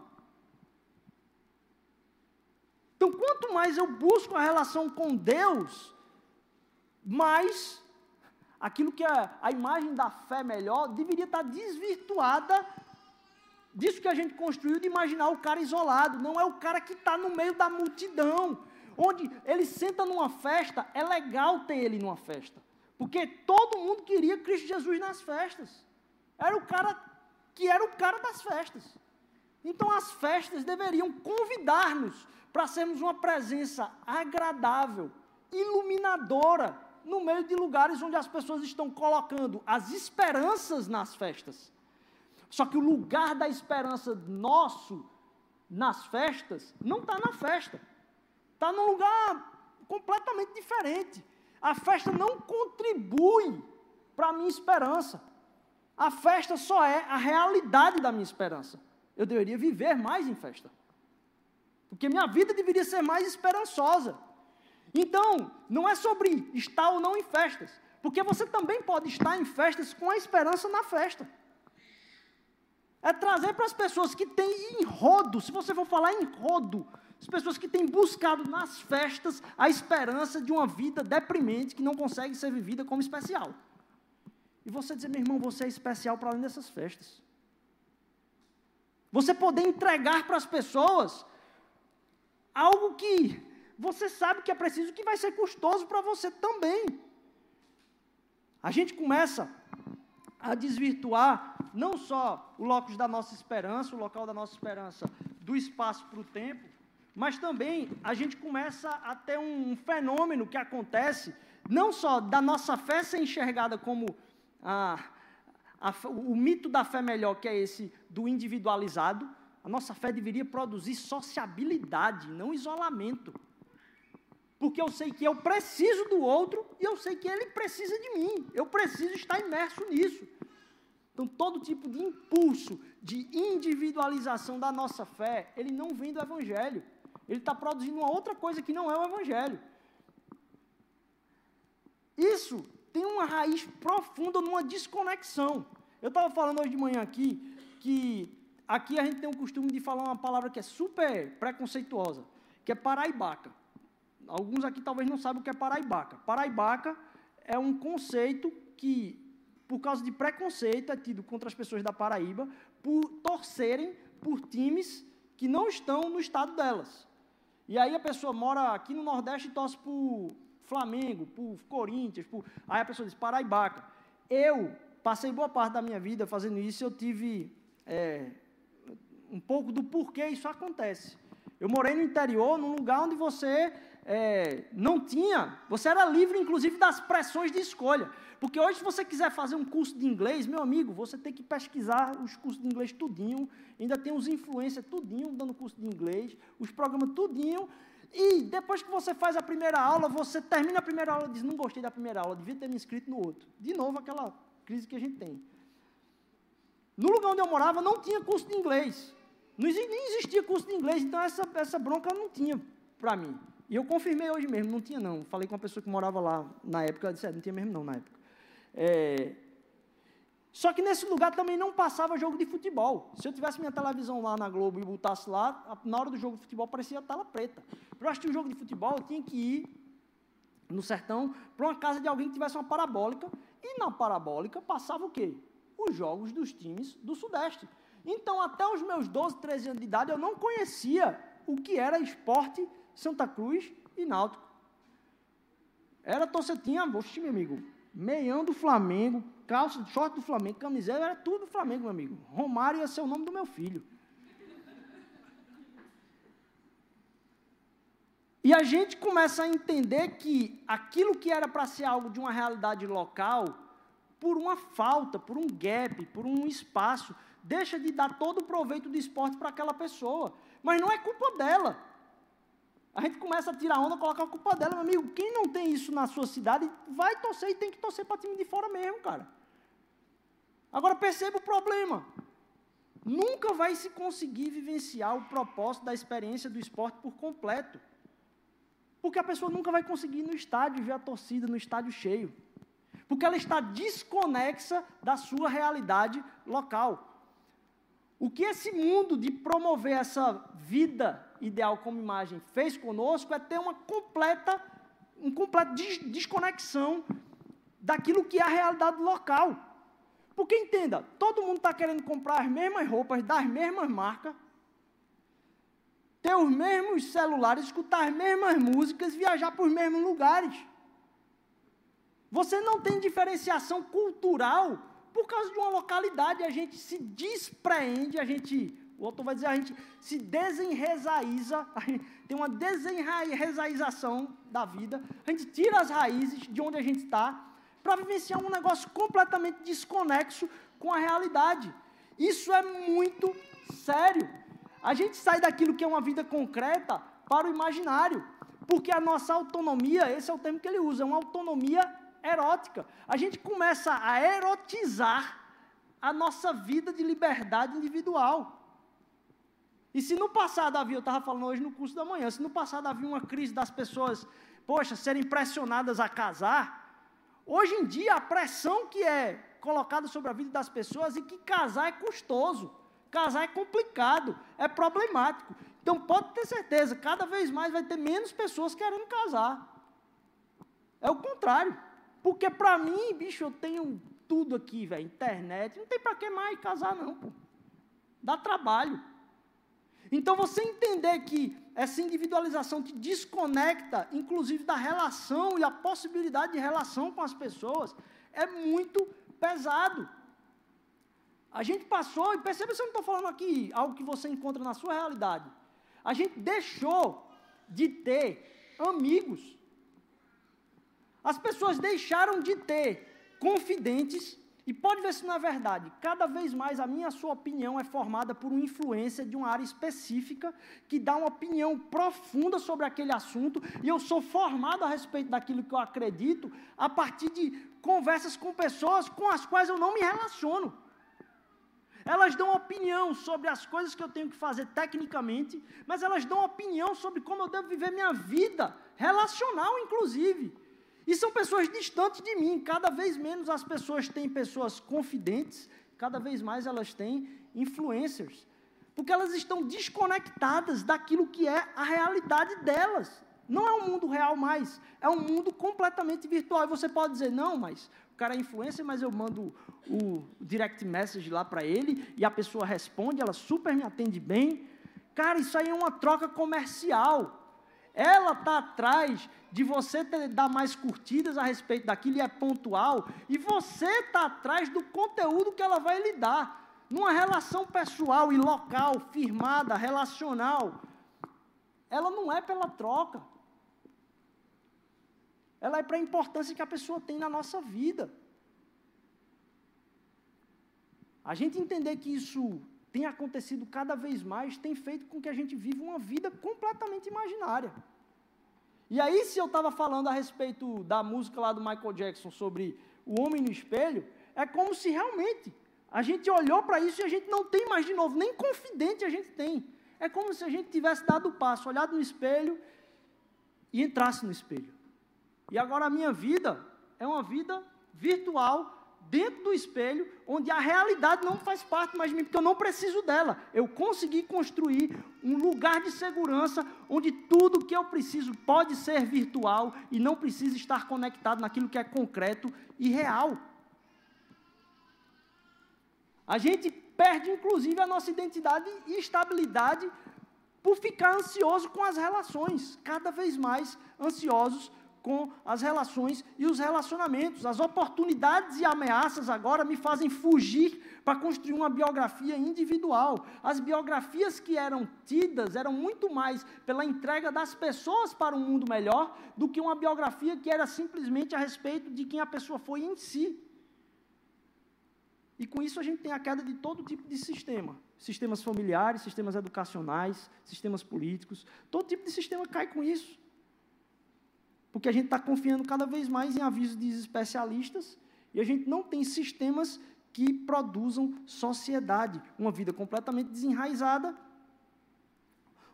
Então, quanto mais eu busco a relação com Deus, mais aquilo que é a imagem da fé melhor deveria estar desvirtuada disso que a gente construiu de imaginar o cara isolado. Não é o cara que está no meio da multidão, onde ele senta numa festa, é legal ter ele numa festa, porque todo mundo queria Cristo Jesus nas festas. Era o cara que era o cara das festas. Então as festas deveriam convidar-nos para sermos uma presença agradável, iluminadora, no meio de lugares onde as pessoas estão colocando as esperanças nas festas. Só que o lugar da esperança nosso nas festas não está na festa, está num lugar completamente diferente. A festa não contribui para a minha esperança. A festa só é a realidade da minha esperança. Eu deveria viver mais em festa. Porque minha vida deveria ser mais esperançosa. Então, não é sobre estar ou não em festas. Porque você também pode estar em festas com a esperança na festa. É trazer para as pessoas que têm em rodo, se você for falar em rodo, as pessoas que têm buscado nas festas a esperança de uma vida deprimente que não consegue ser vivida como especial. E você dizer, meu irmão, você é especial para além dessas festas. Você poder entregar para as pessoas algo que você sabe que é preciso, que vai ser custoso para você também. A gente começa a desvirtuar não só o locus da nossa esperança, o local da nossa esperança, do espaço para o tempo, mas também a gente começa a ter um fenômeno que acontece, não só da nossa fé ser enxergada como a, a, o mito da fé melhor, que é esse do individualizado, a nossa fé deveria produzir sociabilidade, não isolamento. Porque eu sei que eu preciso do outro e eu sei que ele precisa de mim. Eu preciso estar imerso nisso. Então, todo tipo de impulso de individualização da nossa fé, ele não vem do Evangelho. Ele está produzindo uma outra coisa que não é o Evangelho. Isso tem uma raiz profunda numa desconexão. Eu estava falando hoje de manhã aqui que aqui a gente tem o costume de falar uma palavra que é super preconceituosa, que é paraibaca. Alguns aqui talvez não saibam o que é paraibaca. Paraibaca é um conceito que por causa de preconceito é tido contra as pessoas da Paraíba por torcerem por times que não estão no estado delas. E aí a pessoa mora aqui no Nordeste e torce por Flamengo, por Corinthians, aí a pessoa diz Paraibaca. Eu passei boa parte da minha vida fazendo isso, eu tive é, um pouco do porquê isso acontece. Eu morei no interior, num lugar onde você é, não tinha, você era livre, inclusive, das pressões de escolha. Porque hoje, se você quiser fazer um curso de inglês, meu amigo, você tem que pesquisar os cursos de inglês tudinho, ainda tem os influencers tudinho dando curso de inglês, os programas tudinho, e depois que você faz a primeira aula, você termina a primeira aula e diz, não gostei da primeira aula, devia ter me inscrito no outro. De novo, aquela crise que a gente tem. No lugar onde eu morava, não tinha curso de inglês. Nem existia curso de inglês, então essa, essa bronca não tinha para mim. E eu confirmei hoje mesmo, não tinha não. Falei com uma pessoa que morava lá na época, ela disse, é, não tinha mesmo não na época. É, só que nesse lugar também não passava jogo de futebol. Se eu tivesse minha televisão lá na Globo e botasse lá, na hora do jogo de futebol parecia a tela preta. Para assistir um jogo de futebol, eu tinha que ir no sertão para uma casa de alguém que tivesse uma parabólica. E na parabólica passava o quê? Os jogos dos times do Sudeste. Então, até os meus 12, 13 anos de idade, eu não conhecia o que era esporte Santa Cruz e Náutico. Era torcetinha, oxe, meu amigo, meião do Flamengo, calça, short do Flamengo, camiseta, era tudo do Flamengo, meu amigo. Romário ia ser o nome do meu filho. E a gente começa a entender que aquilo que era para ser algo de uma realidade local, por uma falta, por um gap, por um espaço, deixa de dar todo o proveito do esporte para aquela pessoa. Mas não é culpa dela. A gente começa a tirar onda, colocar a culpa dela, meu amigo. Quem não tem isso na sua cidade, vai torcer e tem que torcer para time de fora mesmo, cara. Agora perceba o problema. Nunca vai se conseguir vivenciar o propósito da experiência do esporte por completo. Porque a pessoa nunca vai conseguir ir no estádio ver a torcida no estádio cheio. Porque ela está desconexa da sua realidade local. O que esse mundo de promover essa vida ideal como imagem fez conosco é ter uma completa, um desconexão daquilo que é a realidade local. Porque entenda, todo mundo está querendo comprar as mesmas roupas, das mesmas marcas, ter os mesmos celulares, escutar as mesmas músicas, viajar para os mesmos lugares. Você não tem diferenciação cultural por causa de uma localidade. A gente se despreende, a gente, o outro vai dizer, a gente se desenraiza, tem uma desenraização da vida. A gente tira as raízes de onde a gente está para vivenciar um negócio completamente desconexo com a realidade. Isso é muito sério. A gente sai daquilo que é uma vida concreta para o imaginário, porque a nossa autonomia, esse é o termo que ele usa, é uma autonomia erótica. A gente começa a erotizar a nossa vida de liberdade individual. E se no passado havia, eu estava falando hoje no curso da manhã, se no passado havia uma crise das pessoas, poxa, serem pressionadas a casar, hoje em dia a pressão que é colocada sobre a vida das pessoas e que casar é custoso, casar é complicado, é problemático. Então pode ter certeza, cada vez mais vai ter menos pessoas querendo casar. É o contrário. Porque para mim, bicho, eu tenho tudo aqui, velho, internet, não tem para que mais casar não, pô. Dá trabalho. Então você entender que essa individualização te desconecta, inclusive da relação e a possibilidade de relação com as pessoas, é muito pesado. A gente passou, e perceba se eu não estou falando aqui algo que você encontra na sua realidade. A gente deixou de ter amigos as pessoas deixaram de ter confidentes, e pode ver se não é verdade, cada vez mais a minha a sua opinião é formada por uma influência de uma área específica, que dá uma opinião profunda sobre aquele assunto, e eu sou formado a respeito daquilo que eu acredito, a partir de conversas com pessoas com as quais eu não me relaciono. Elas dão opinião sobre as coisas que eu tenho que fazer tecnicamente, mas elas dão opinião sobre como eu devo viver minha vida, relacional inclusive. E são pessoas distantes de mim. Cada vez menos as pessoas têm pessoas confidentes, cada vez mais elas têm influencers. Porque elas estão desconectadas daquilo que é a realidade delas. Não é um mundo real mais, é um mundo completamente virtual. E você pode dizer, não, mas o cara é influencer, mas eu mando o direct message lá para ele e a pessoa responde, ela super me atende bem. Cara, isso aí é uma troca comercial. Ela está atrás de você ter, dar mais curtidas a respeito daquilo e é pontual, e você está atrás do conteúdo que ela vai lhe dar. Numa relação pessoal e local, firmada, relacional, ela não é pela troca. Ela é para a importância que a pessoa tem na nossa vida. A gente entender que isso tem acontecido cada vez mais, tem feito com que a gente viva uma vida completamente imaginária. E aí, se eu estava falando a respeito da música lá do Michael Jackson sobre o homem no espelho, é como se realmente a gente olhou para isso e a gente não tem mais de novo, nem confidente a gente tem. É como se a gente tivesse dado o passo, olhado no espelho e entrasse no espelho. E agora a minha vida é uma vida virtual dentro do espelho, onde a realidade não faz parte mais de mim, porque eu não preciso dela. Eu consegui construir um lugar de segurança onde tudo que eu preciso pode ser virtual e não precisa estar conectado naquilo que é concreto e real. A gente perde, inclusive, a nossa identidade e estabilidade por ficar ansioso com as relações, cada vez mais ansiosos com as relações e os relacionamentos. As oportunidades e ameaças agora me fazem fugir para construir uma biografia individual. As biografias que eram tidas eram muito mais pela entrega das pessoas para um mundo melhor do que uma biografia que era simplesmente a respeito de quem a pessoa foi em si. E com isso a gente tem a queda de todo tipo de sistema. Sistemas familiares, sistemas educacionais, sistemas políticos. Todo tipo de sistema cai com isso. Porque a gente está confiando cada vez mais em avisos de especialistas e a gente não tem sistemas que produzam sociedade, uma vida completamente desenraizada,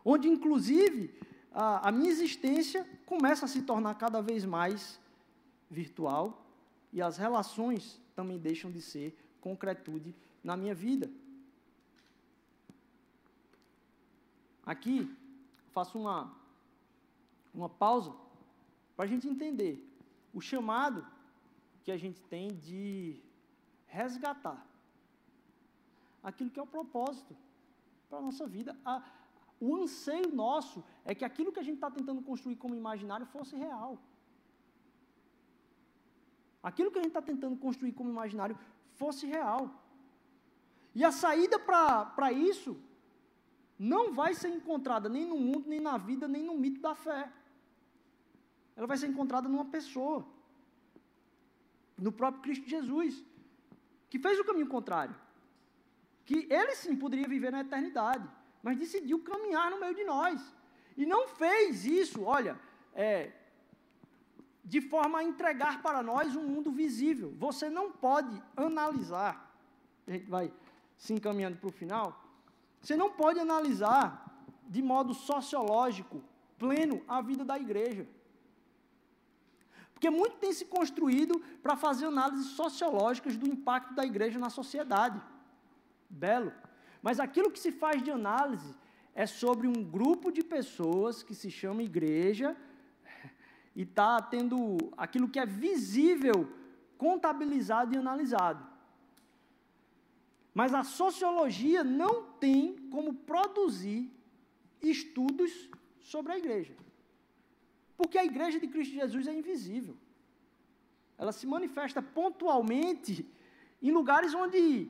onde, inclusive, a, a minha existência começa a se tornar cada vez mais virtual e as relações também deixam de ser concretude na minha vida. aqui, faço uma, uma pausa para a gente entender o chamado que a gente tem de resgatar aquilo que é o propósito para a nossa vida. A, o anseio nosso é que aquilo que a gente está tentando construir como imaginário fosse real. Aquilo que a gente está tentando construir como imaginário fosse real. E a saída para isso não vai ser encontrada nem no mundo, nem na vida, nem no mito da fé. Ela vai ser encontrada numa pessoa, no próprio Cristo Jesus, que fez o caminho contrário. Que ele sim poderia viver na eternidade, mas decidiu caminhar no meio de nós. E não fez isso, olha, é, de forma a entregar para nós um mundo visível. Você não pode analisar, a gente vai se encaminhando para o final, você não pode analisar de modo sociológico, pleno, a vida da igreja. Porque muito tem se construído para fazer análises sociológicas do impacto da igreja na sociedade. Belo. Mas aquilo que se faz de análise é sobre um grupo de pessoas que se chama igreja e está tendo aquilo que é visível contabilizado e analisado. Mas a sociologia não tem como produzir estudos sobre a igreja. Porque a igreja de Cristo Jesus é invisível. Ela se manifesta pontualmente em lugares onde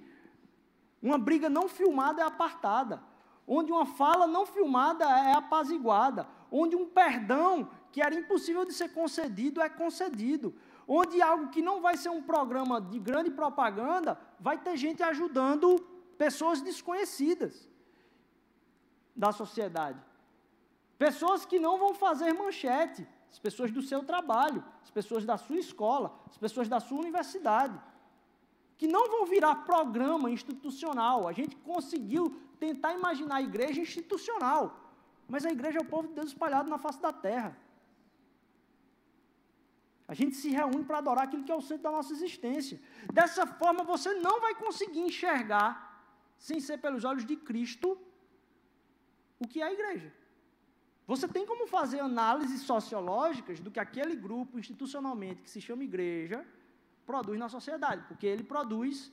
uma briga não filmada é apartada, onde uma fala não filmada é apaziguada, onde um perdão que era impossível de ser concedido é concedido, onde algo que não vai ser um programa de grande propaganda, vai ter gente ajudando pessoas desconhecidas da sociedade. Pessoas que não vão fazer manchete, as pessoas do seu trabalho, as pessoas da sua escola, as pessoas da sua universidade, que não vão virar programa institucional. A gente conseguiu tentar imaginar a igreja institucional, mas a igreja é o povo de Deus espalhado na face da terra. A gente se reúne para adorar aquilo que é o centro da nossa existência. Dessa forma, você não vai conseguir enxergar, sem ser pelos olhos de Cristo, o que é a igreja. Você tem como fazer análises sociológicas do que aquele grupo institucionalmente que se chama igreja produz na sociedade, porque ele produz,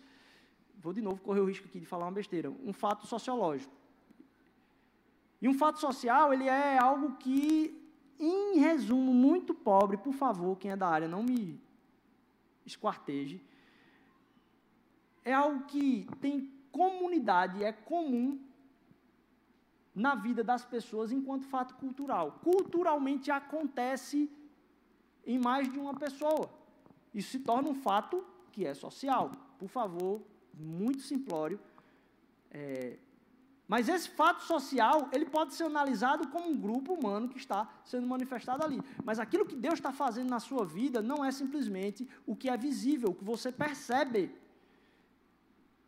vou de novo correr o risco aqui de falar uma besteira, um fato sociológico. E um fato social, ele é algo que em resumo, muito pobre, por favor, quem é da área, não me esquarteje. É algo que tem comunidade, é comum na vida das pessoas enquanto fato cultural. Culturalmente acontece em mais de uma pessoa. Isso se torna um fato que é social. Por favor, muito simplório. É, mas esse fato social, ele pode ser analisado como um grupo humano que está sendo manifestado ali. Mas aquilo que Deus está fazendo na sua vida não é simplesmente o que é visível, o que você percebe.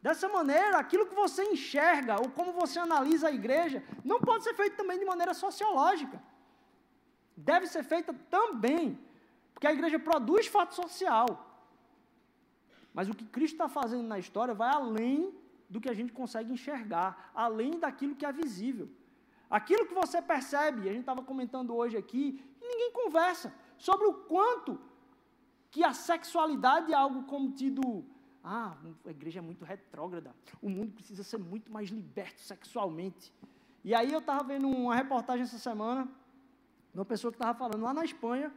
Dessa maneira, aquilo que você enxerga, ou como você analisa a igreja, não pode ser feito também de maneira sociológica. Deve ser feita também, porque a igreja produz fato social. Mas o que Cristo está fazendo na história vai além do que a gente consegue enxergar, além daquilo que é visível. Aquilo que você percebe, a gente estava comentando hoje aqui, ninguém conversa sobre o quanto que a sexualidade é algo como tido. Ah, a igreja é muito retrógrada, o mundo precisa ser muito mais liberto sexualmente. E aí eu estava vendo uma reportagem essa semana, de uma pessoa que estava falando lá na Espanha,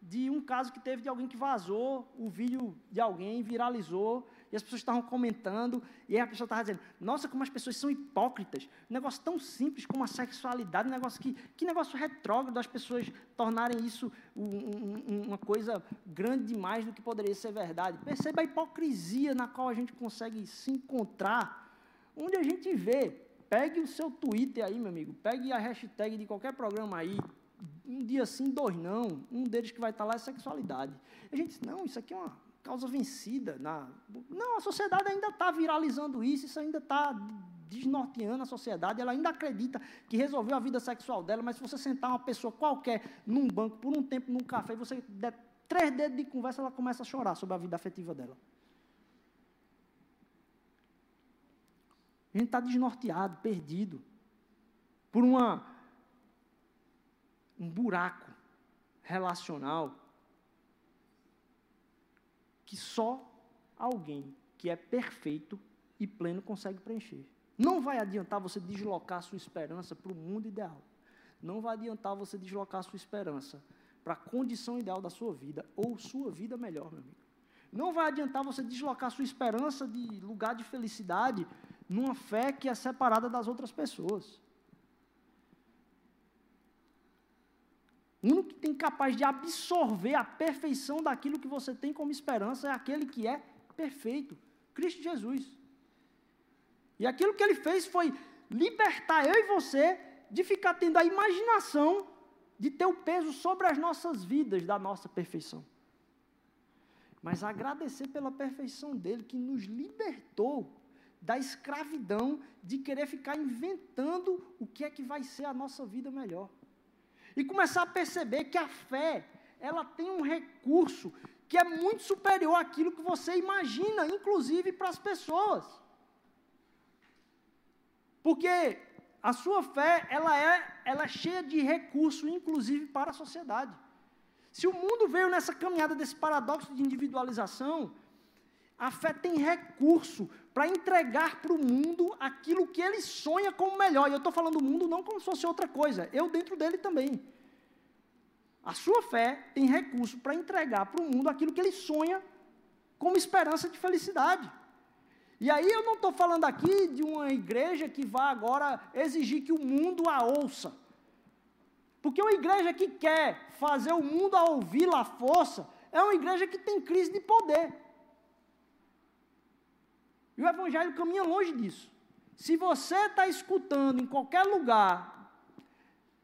de um caso que teve de alguém que vazou o vídeo de alguém, viralizou, e as pessoas estavam comentando, e aí a pessoa estava dizendo, nossa, como as pessoas são hipócritas. Um negócio tão simples como a sexualidade, um negócio que, que negócio retrógrado as pessoas tornarem isso um, um, uma coisa grande demais do que poderia ser verdade. Perceba a hipocrisia na qual a gente consegue se encontrar, onde a gente vê, pegue o seu Twitter aí, meu amigo, pegue a hashtag de qualquer programa aí, um dia sim, dois não, um deles que vai estar lá é sexualidade. A gente diz, não, isso aqui é uma causa vencida. Na... Não, a sociedade ainda está viralizando isso, isso ainda está desnorteando a sociedade, ela ainda acredita que resolveu a vida sexual dela, mas se você sentar uma pessoa qualquer num banco por um tempo, num café, e você der três dedos de conversa, ela começa a chorar sobre a vida afetiva dela. A gente está desnorteado, perdido. por uma, um buraco relacional que só alguém que é perfeito e pleno consegue preencher. Não vai adiantar você deslocar sua esperança para o mundo ideal. Não vai adiantar você deslocar sua esperança para a condição ideal da sua vida ou sua vida melhor, meu amigo. Não vai adiantar você deslocar sua esperança de lugar de felicidade numa fé que é separada das outras pessoas. Único que tem capaz de absorver a perfeição daquilo que você tem como esperança é aquele que é perfeito, Cristo Jesus. E aquilo que ele fez foi libertar eu e você de ficar tendo a imaginação de ter o peso sobre as nossas vidas da nossa perfeição. Mas agradecer pela perfeição dele que nos libertou da escravidão de querer ficar inventando o que é que vai ser a nossa vida melhor. E começar a perceber que a fé, ela tem um recurso que é muito superior àquilo que você imagina, inclusive para as pessoas. Porque a sua fé, ela é, ela é cheia de recurso, inclusive para a sociedade. Se o mundo veio nessa caminhada desse paradoxo de individualização, a fé tem recurso para entregar para o mundo aquilo que ele sonha como melhor. E eu estou falando do mundo não como se fosse outra coisa, eu dentro dele também. A sua fé tem recurso para entregar para o mundo aquilo que ele sonha como esperança de felicidade. E aí eu não estou falando aqui de uma igreja que vai agora exigir que o mundo a ouça. Porque uma igreja que quer fazer o mundo a ouvi-la à força é uma igreja que tem crise de poder. E o Evangelho caminha longe disso. Se você está escutando em qualquer lugar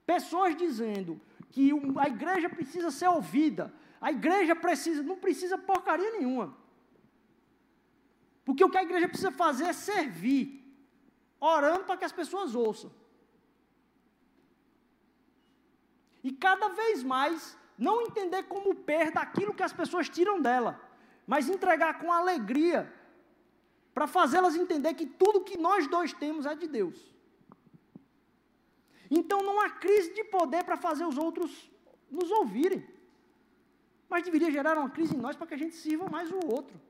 pessoas dizendo que a igreja precisa ser ouvida, a igreja precisa, não precisa porcaria nenhuma. Porque o que a igreja precisa fazer é servir, orando para que as pessoas ouçam. E cada vez mais não entender como perda aquilo que as pessoas tiram dela, mas entregar com alegria para fazê-las entender que tudo que nós dois temos é de Deus. Então não há crise de poder para fazer os outros nos ouvirem. Mas deveria gerar uma crise em nós para que a gente sirva mais o outro.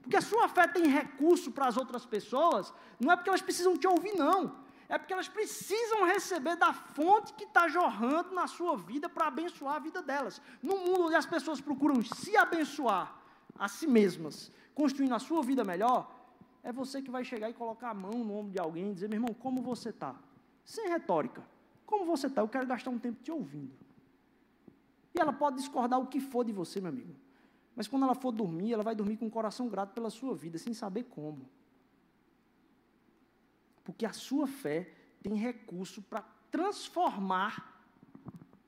Porque a sua fé tem recurso para as outras pessoas, não é porque elas precisam te ouvir, não. É porque elas precisam receber da fonte que está jorrando na sua vida para abençoar a vida delas. No mundo onde as pessoas procuram se abençoar a si mesmas, construindo a sua vida melhor, é você que vai chegar e colocar a mão no ombro de alguém e dizer, meu irmão, como você está? Sem retórica. Como você está? Eu quero gastar um tempo te ouvindo. E ela pode discordar o que for de você, meu amigo. Mas quando ela for dormir, ela vai dormir com o coração grato pela sua vida, sem saber como. Porque a sua fé tem recurso para transformar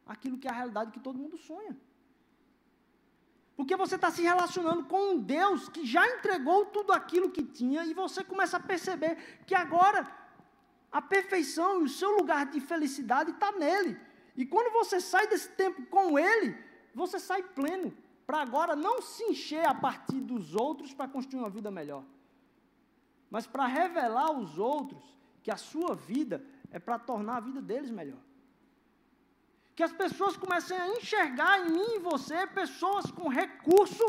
aquilo que é a realidade que todo mundo sonha. Porque você está se relacionando com um Deus que já entregou tudo aquilo que tinha e você começa a perceber que agora a perfeição e o seu lugar de felicidade está nele. E quando você sai desse tempo com ele, você sai pleno, para agora não se encher a partir dos outros para construir uma vida melhor, mas para revelar aos outros que a sua vida é para tornar a vida deles melhor. Que as pessoas comecem a enxergar em mim e você pessoas com recurso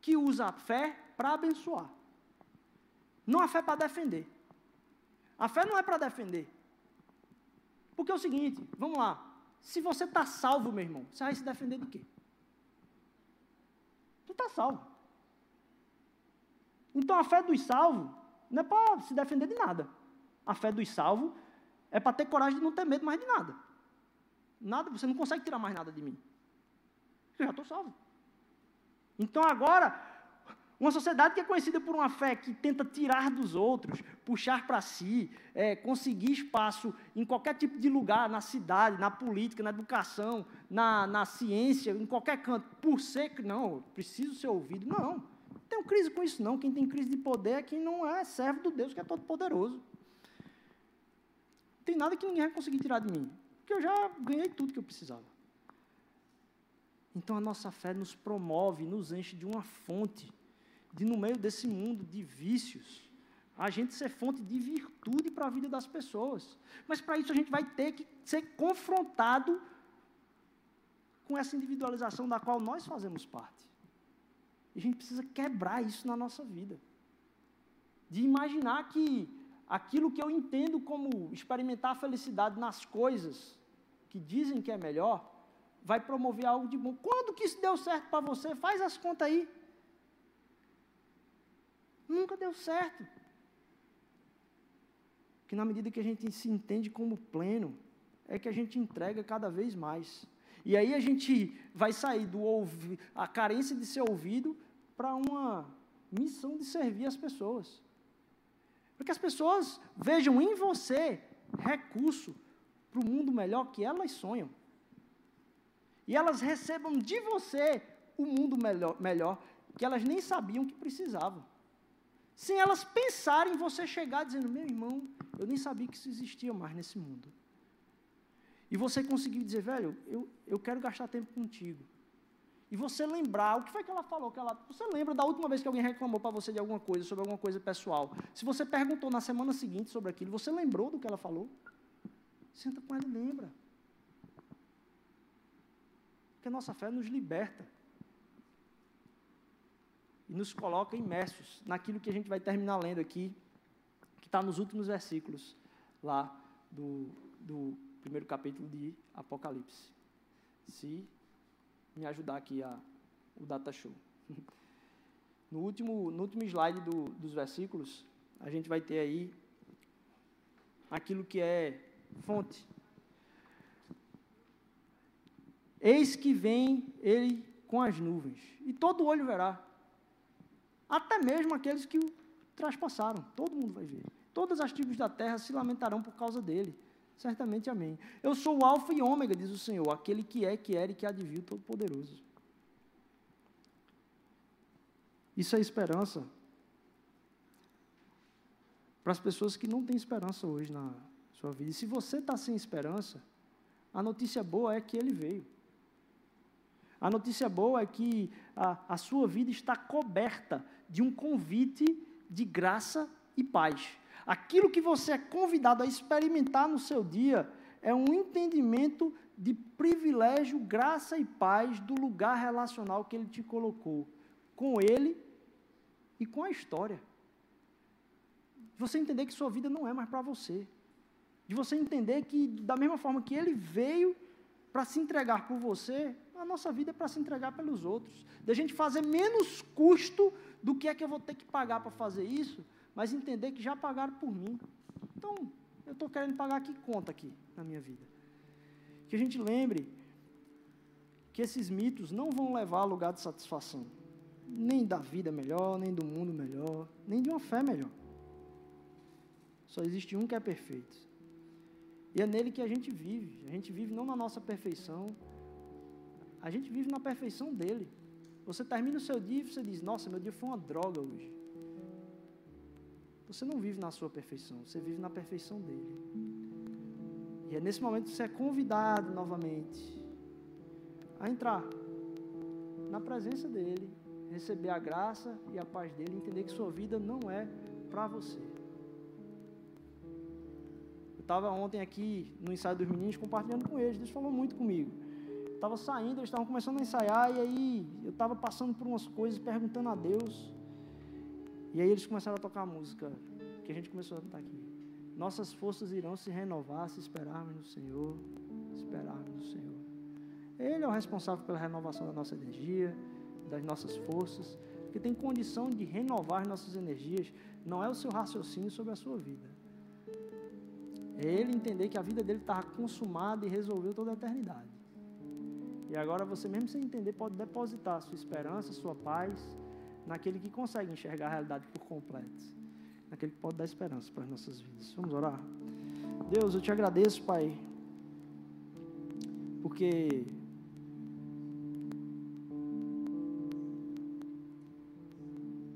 que usa a fé para abençoar. Não a fé para defender. A fé não é para defender. Porque é o seguinte, vamos lá. Se você está salvo, meu irmão, você vai se defender de quê? Tu está salvo. Então a fé dos salvos não é para se defender de nada. A fé dos salvos é para ter coragem de não ter medo mais de nada. Nada, você não consegue tirar mais nada de mim. Eu já estou salvo. Então agora, uma sociedade que é conhecida por uma fé que tenta tirar dos outros, puxar para si, é, conseguir espaço em qualquer tipo de lugar, na cidade, na política, na educação, na, na ciência, em qualquer canto, por ser que não, preciso ser ouvido. Não, não tenho crise com isso não. Quem tem crise de poder é quem não é servo do Deus que é todo poderoso. Não tem nada que ninguém vai conseguir tirar de mim porque eu já ganhei tudo que eu precisava. Então a nossa fé nos promove, nos enche de uma fonte, de no meio desse mundo de vícios, a gente ser fonte de virtude para a vida das pessoas. Mas para isso a gente vai ter que ser confrontado com essa individualização da qual nós fazemos parte. E a gente precisa quebrar isso na nossa vida. De imaginar que aquilo que eu entendo como experimentar a felicidade nas coisas que dizem que é melhor, vai promover algo de bom. Quando que isso deu certo para você? Faz as contas aí. Nunca deu certo. Que na medida que a gente se entende como pleno, é que a gente entrega cada vez mais. E aí a gente vai sair do ouvi, a carência de ser ouvido para uma missão de servir as pessoas. Para que as pessoas vejam em você recurso para o mundo melhor que elas sonham. E elas recebam de você o mundo melhor, melhor que elas nem sabiam que precisavam. Sem elas pensarem você chegar dizendo: Meu irmão, eu nem sabia que isso existia mais nesse mundo. E você conseguiu dizer, velho, eu, eu quero gastar tempo contigo. E você lembrar, o que foi que ela falou? Que ela, você lembra da última vez que alguém reclamou para você de alguma coisa, sobre alguma coisa pessoal? Se você perguntou na semana seguinte sobre aquilo, você lembrou do que ela falou? Senta com ela e lembra. Porque a nossa fé nos liberta. E nos coloca imersos naquilo que a gente vai terminar lendo aqui, que está nos últimos versículos lá do, do primeiro capítulo de Apocalipse. Se me ajudar aqui a, o data show. [laughs] No último, no último slide do, dos versículos, a gente vai ter aí aquilo que é fonte. Eis que vem ele com as nuvens, e todo olho verá, até mesmo aqueles que o traspassaram, todo mundo vai ver. Todas as tribos da terra se lamentarão por causa dele. Certamente amém. Eu sou o Alfa e Ômega, diz o Senhor, aquele que é, que era e que há de vir, Todo-Poderoso. Isso é esperança para as pessoas que não têm esperança hoje na sua vida. Se você está sem esperança, a notícia boa é que ele veio. A notícia boa é que a, a sua vida está coberta de um convite de graça e paz. Aquilo que você é convidado a experimentar no seu dia é um entendimento de privilégio, graça e paz do lugar relacional que ele te colocou, com ele e com a história. Você entender que sua vida não é mais para você. De você entender que, da mesma forma que ele veio para se entregar por você, a nossa vida é para se entregar pelos outros. De a gente fazer menos custo do que é que eu vou ter que pagar para fazer isso, mas entender que já pagaram por mim. Então, eu estou querendo pagar que conta aqui na minha vida. Que a gente lembre que esses mitos não vão levar a lugar de satisfação, nem da vida melhor, nem do mundo melhor, nem de uma fé melhor. Só existe um que é perfeito. E é nele que a gente vive. A gente vive não na nossa perfeição, a gente vive na perfeição dele. Você termina o seu dia e você diz: Nossa, meu dia foi uma droga hoje. Você não vive na sua perfeição, você vive na perfeição dele. E é nesse momento que você é convidado novamente a entrar na presença dele, receber a graça e a paz dele, entender que sua vida não é para você. Estava ontem aqui no ensaio dos meninos compartilhando com eles, Deus falou muito comigo. Estava saindo, eles estavam começando a ensaiar, e aí eu estava passando por umas coisas, perguntando a Deus. E aí eles começaram a tocar a música que a gente começou a cantar aqui. Nossas forças irão se renovar se esperarmos no Senhor, esperarmos no Senhor. Ele é o responsável pela renovação da nossa energia, das nossas forças, que tem condição de renovar nossas energias, não é o seu raciocínio sobre a sua vida. É ele entender que a vida dele estava consumada e resolveu toda a eternidade. E agora você, mesmo sem entender, pode depositar sua esperança, sua paz, naquele que consegue enxergar a realidade por completo, naquele que pode dar esperança para as nossas vidas. Vamos orar? Deus, eu te agradeço, Pai, porque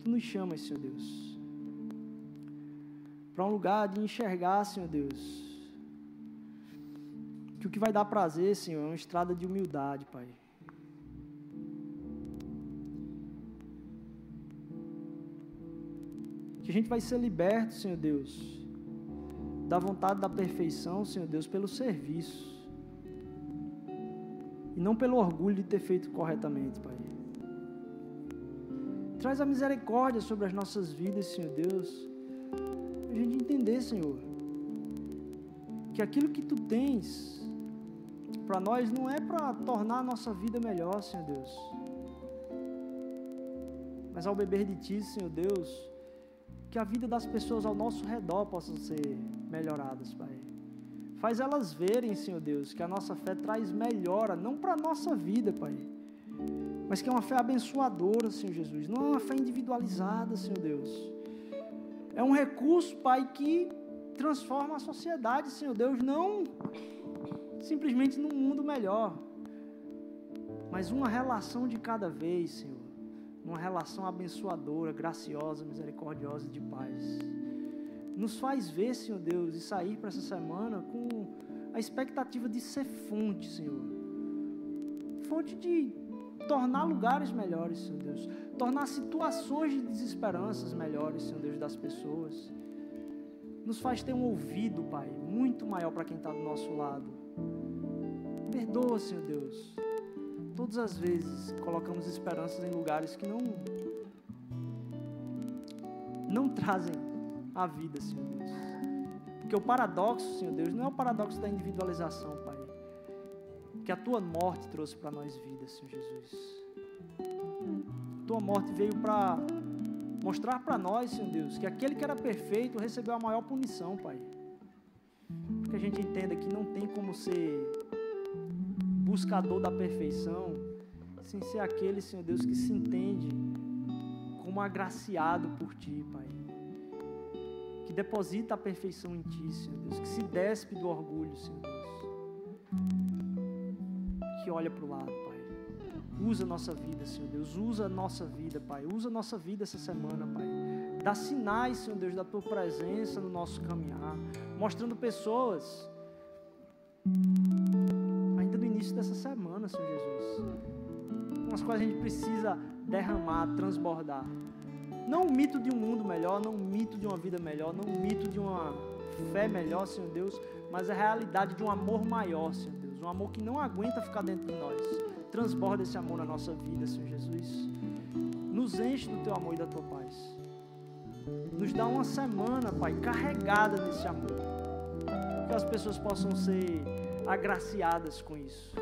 Tu nos chamas, Senhor Deus, para um lugar de enxergar, Senhor Deus, que o que vai dar prazer, Senhor, é uma estrada de humildade, Pai. Que a gente vai ser liberto, Senhor Deus, da vontade da perfeição, Senhor Deus, pelo serviço. E não pelo orgulho de ter feito corretamente, Pai. Traz a misericórdia sobre as nossas vidas, Senhor Deus. A gente entender, Senhor, que aquilo que tu tens para nós não é para tornar a nossa vida melhor, Senhor Deus. Mas ao beber de Ti, Senhor Deus, que a vida das pessoas ao nosso redor possa ser melhoradas, Pai. Faz elas verem, Senhor Deus, que a nossa fé traz melhora, não para a nossa vida, Pai, mas que é uma fé abençoadora, Senhor Jesus. Não é uma fé individualizada, Senhor Deus. É um recurso, Pai, que transforma a sociedade, Senhor Deus, não simplesmente num mundo melhor, mas uma relação de cada vez, Senhor. Uma relação abençoadora, graciosa, misericordiosa de paz. Nos faz ver, Senhor Deus, e sair para essa semana com a expectativa de ser fonte, Senhor. Fonte de tornar lugares melhores, Senhor Deus. Tornar situações de desesperanças melhores, Senhor Deus, das pessoas. Nos faz ter um ouvido, Pai, muito maior para quem está do nosso lado Perdoa, Senhor Deus. Todas as vezes colocamos esperanças em lugares que não não trazem a vida, Senhor Deus. Porque o paradoxo, Senhor Deus, não é o paradoxo da individualização. Que a tua morte trouxe para nós vida, Senhor Jesus. A tua morte veio para mostrar para nós, Senhor Deus, que aquele que era perfeito recebeu a maior punição, Pai. Porque a gente entenda que não tem como ser buscador da perfeição, sem ser aquele, Senhor Deus, que se entende como agraciado por Ti, Pai. Que deposita a perfeição em Ti, Senhor Deus. Que se despe do orgulho, Senhor Deus. Que olha para o lado, Pai. Usa a nossa vida, Senhor Deus. Usa a nossa vida, Pai. Usa a nossa vida essa semana, Pai. Dá sinais, Senhor Deus, da Tua presença no nosso caminhar. Mostrando pessoas início dessa semana, Senhor Jesus. Umas coisas a gente precisa derramar, transbordar. Não o mito de um mundo melhor, não o mito de uma vida melhor, não o mito de uma fé melhor, Senhor Deus, mas a realidade de um amor maior, Senhor Um amor que não aguenta ficar dentro de nós. Transborda esse amor na nossa vida, Senhor Jesus. Nos enche do teu amor e da tua paz. Nos dá uma semana, Pai, carregada desse amor. Que as pessoas possam ser agraciadas com isso.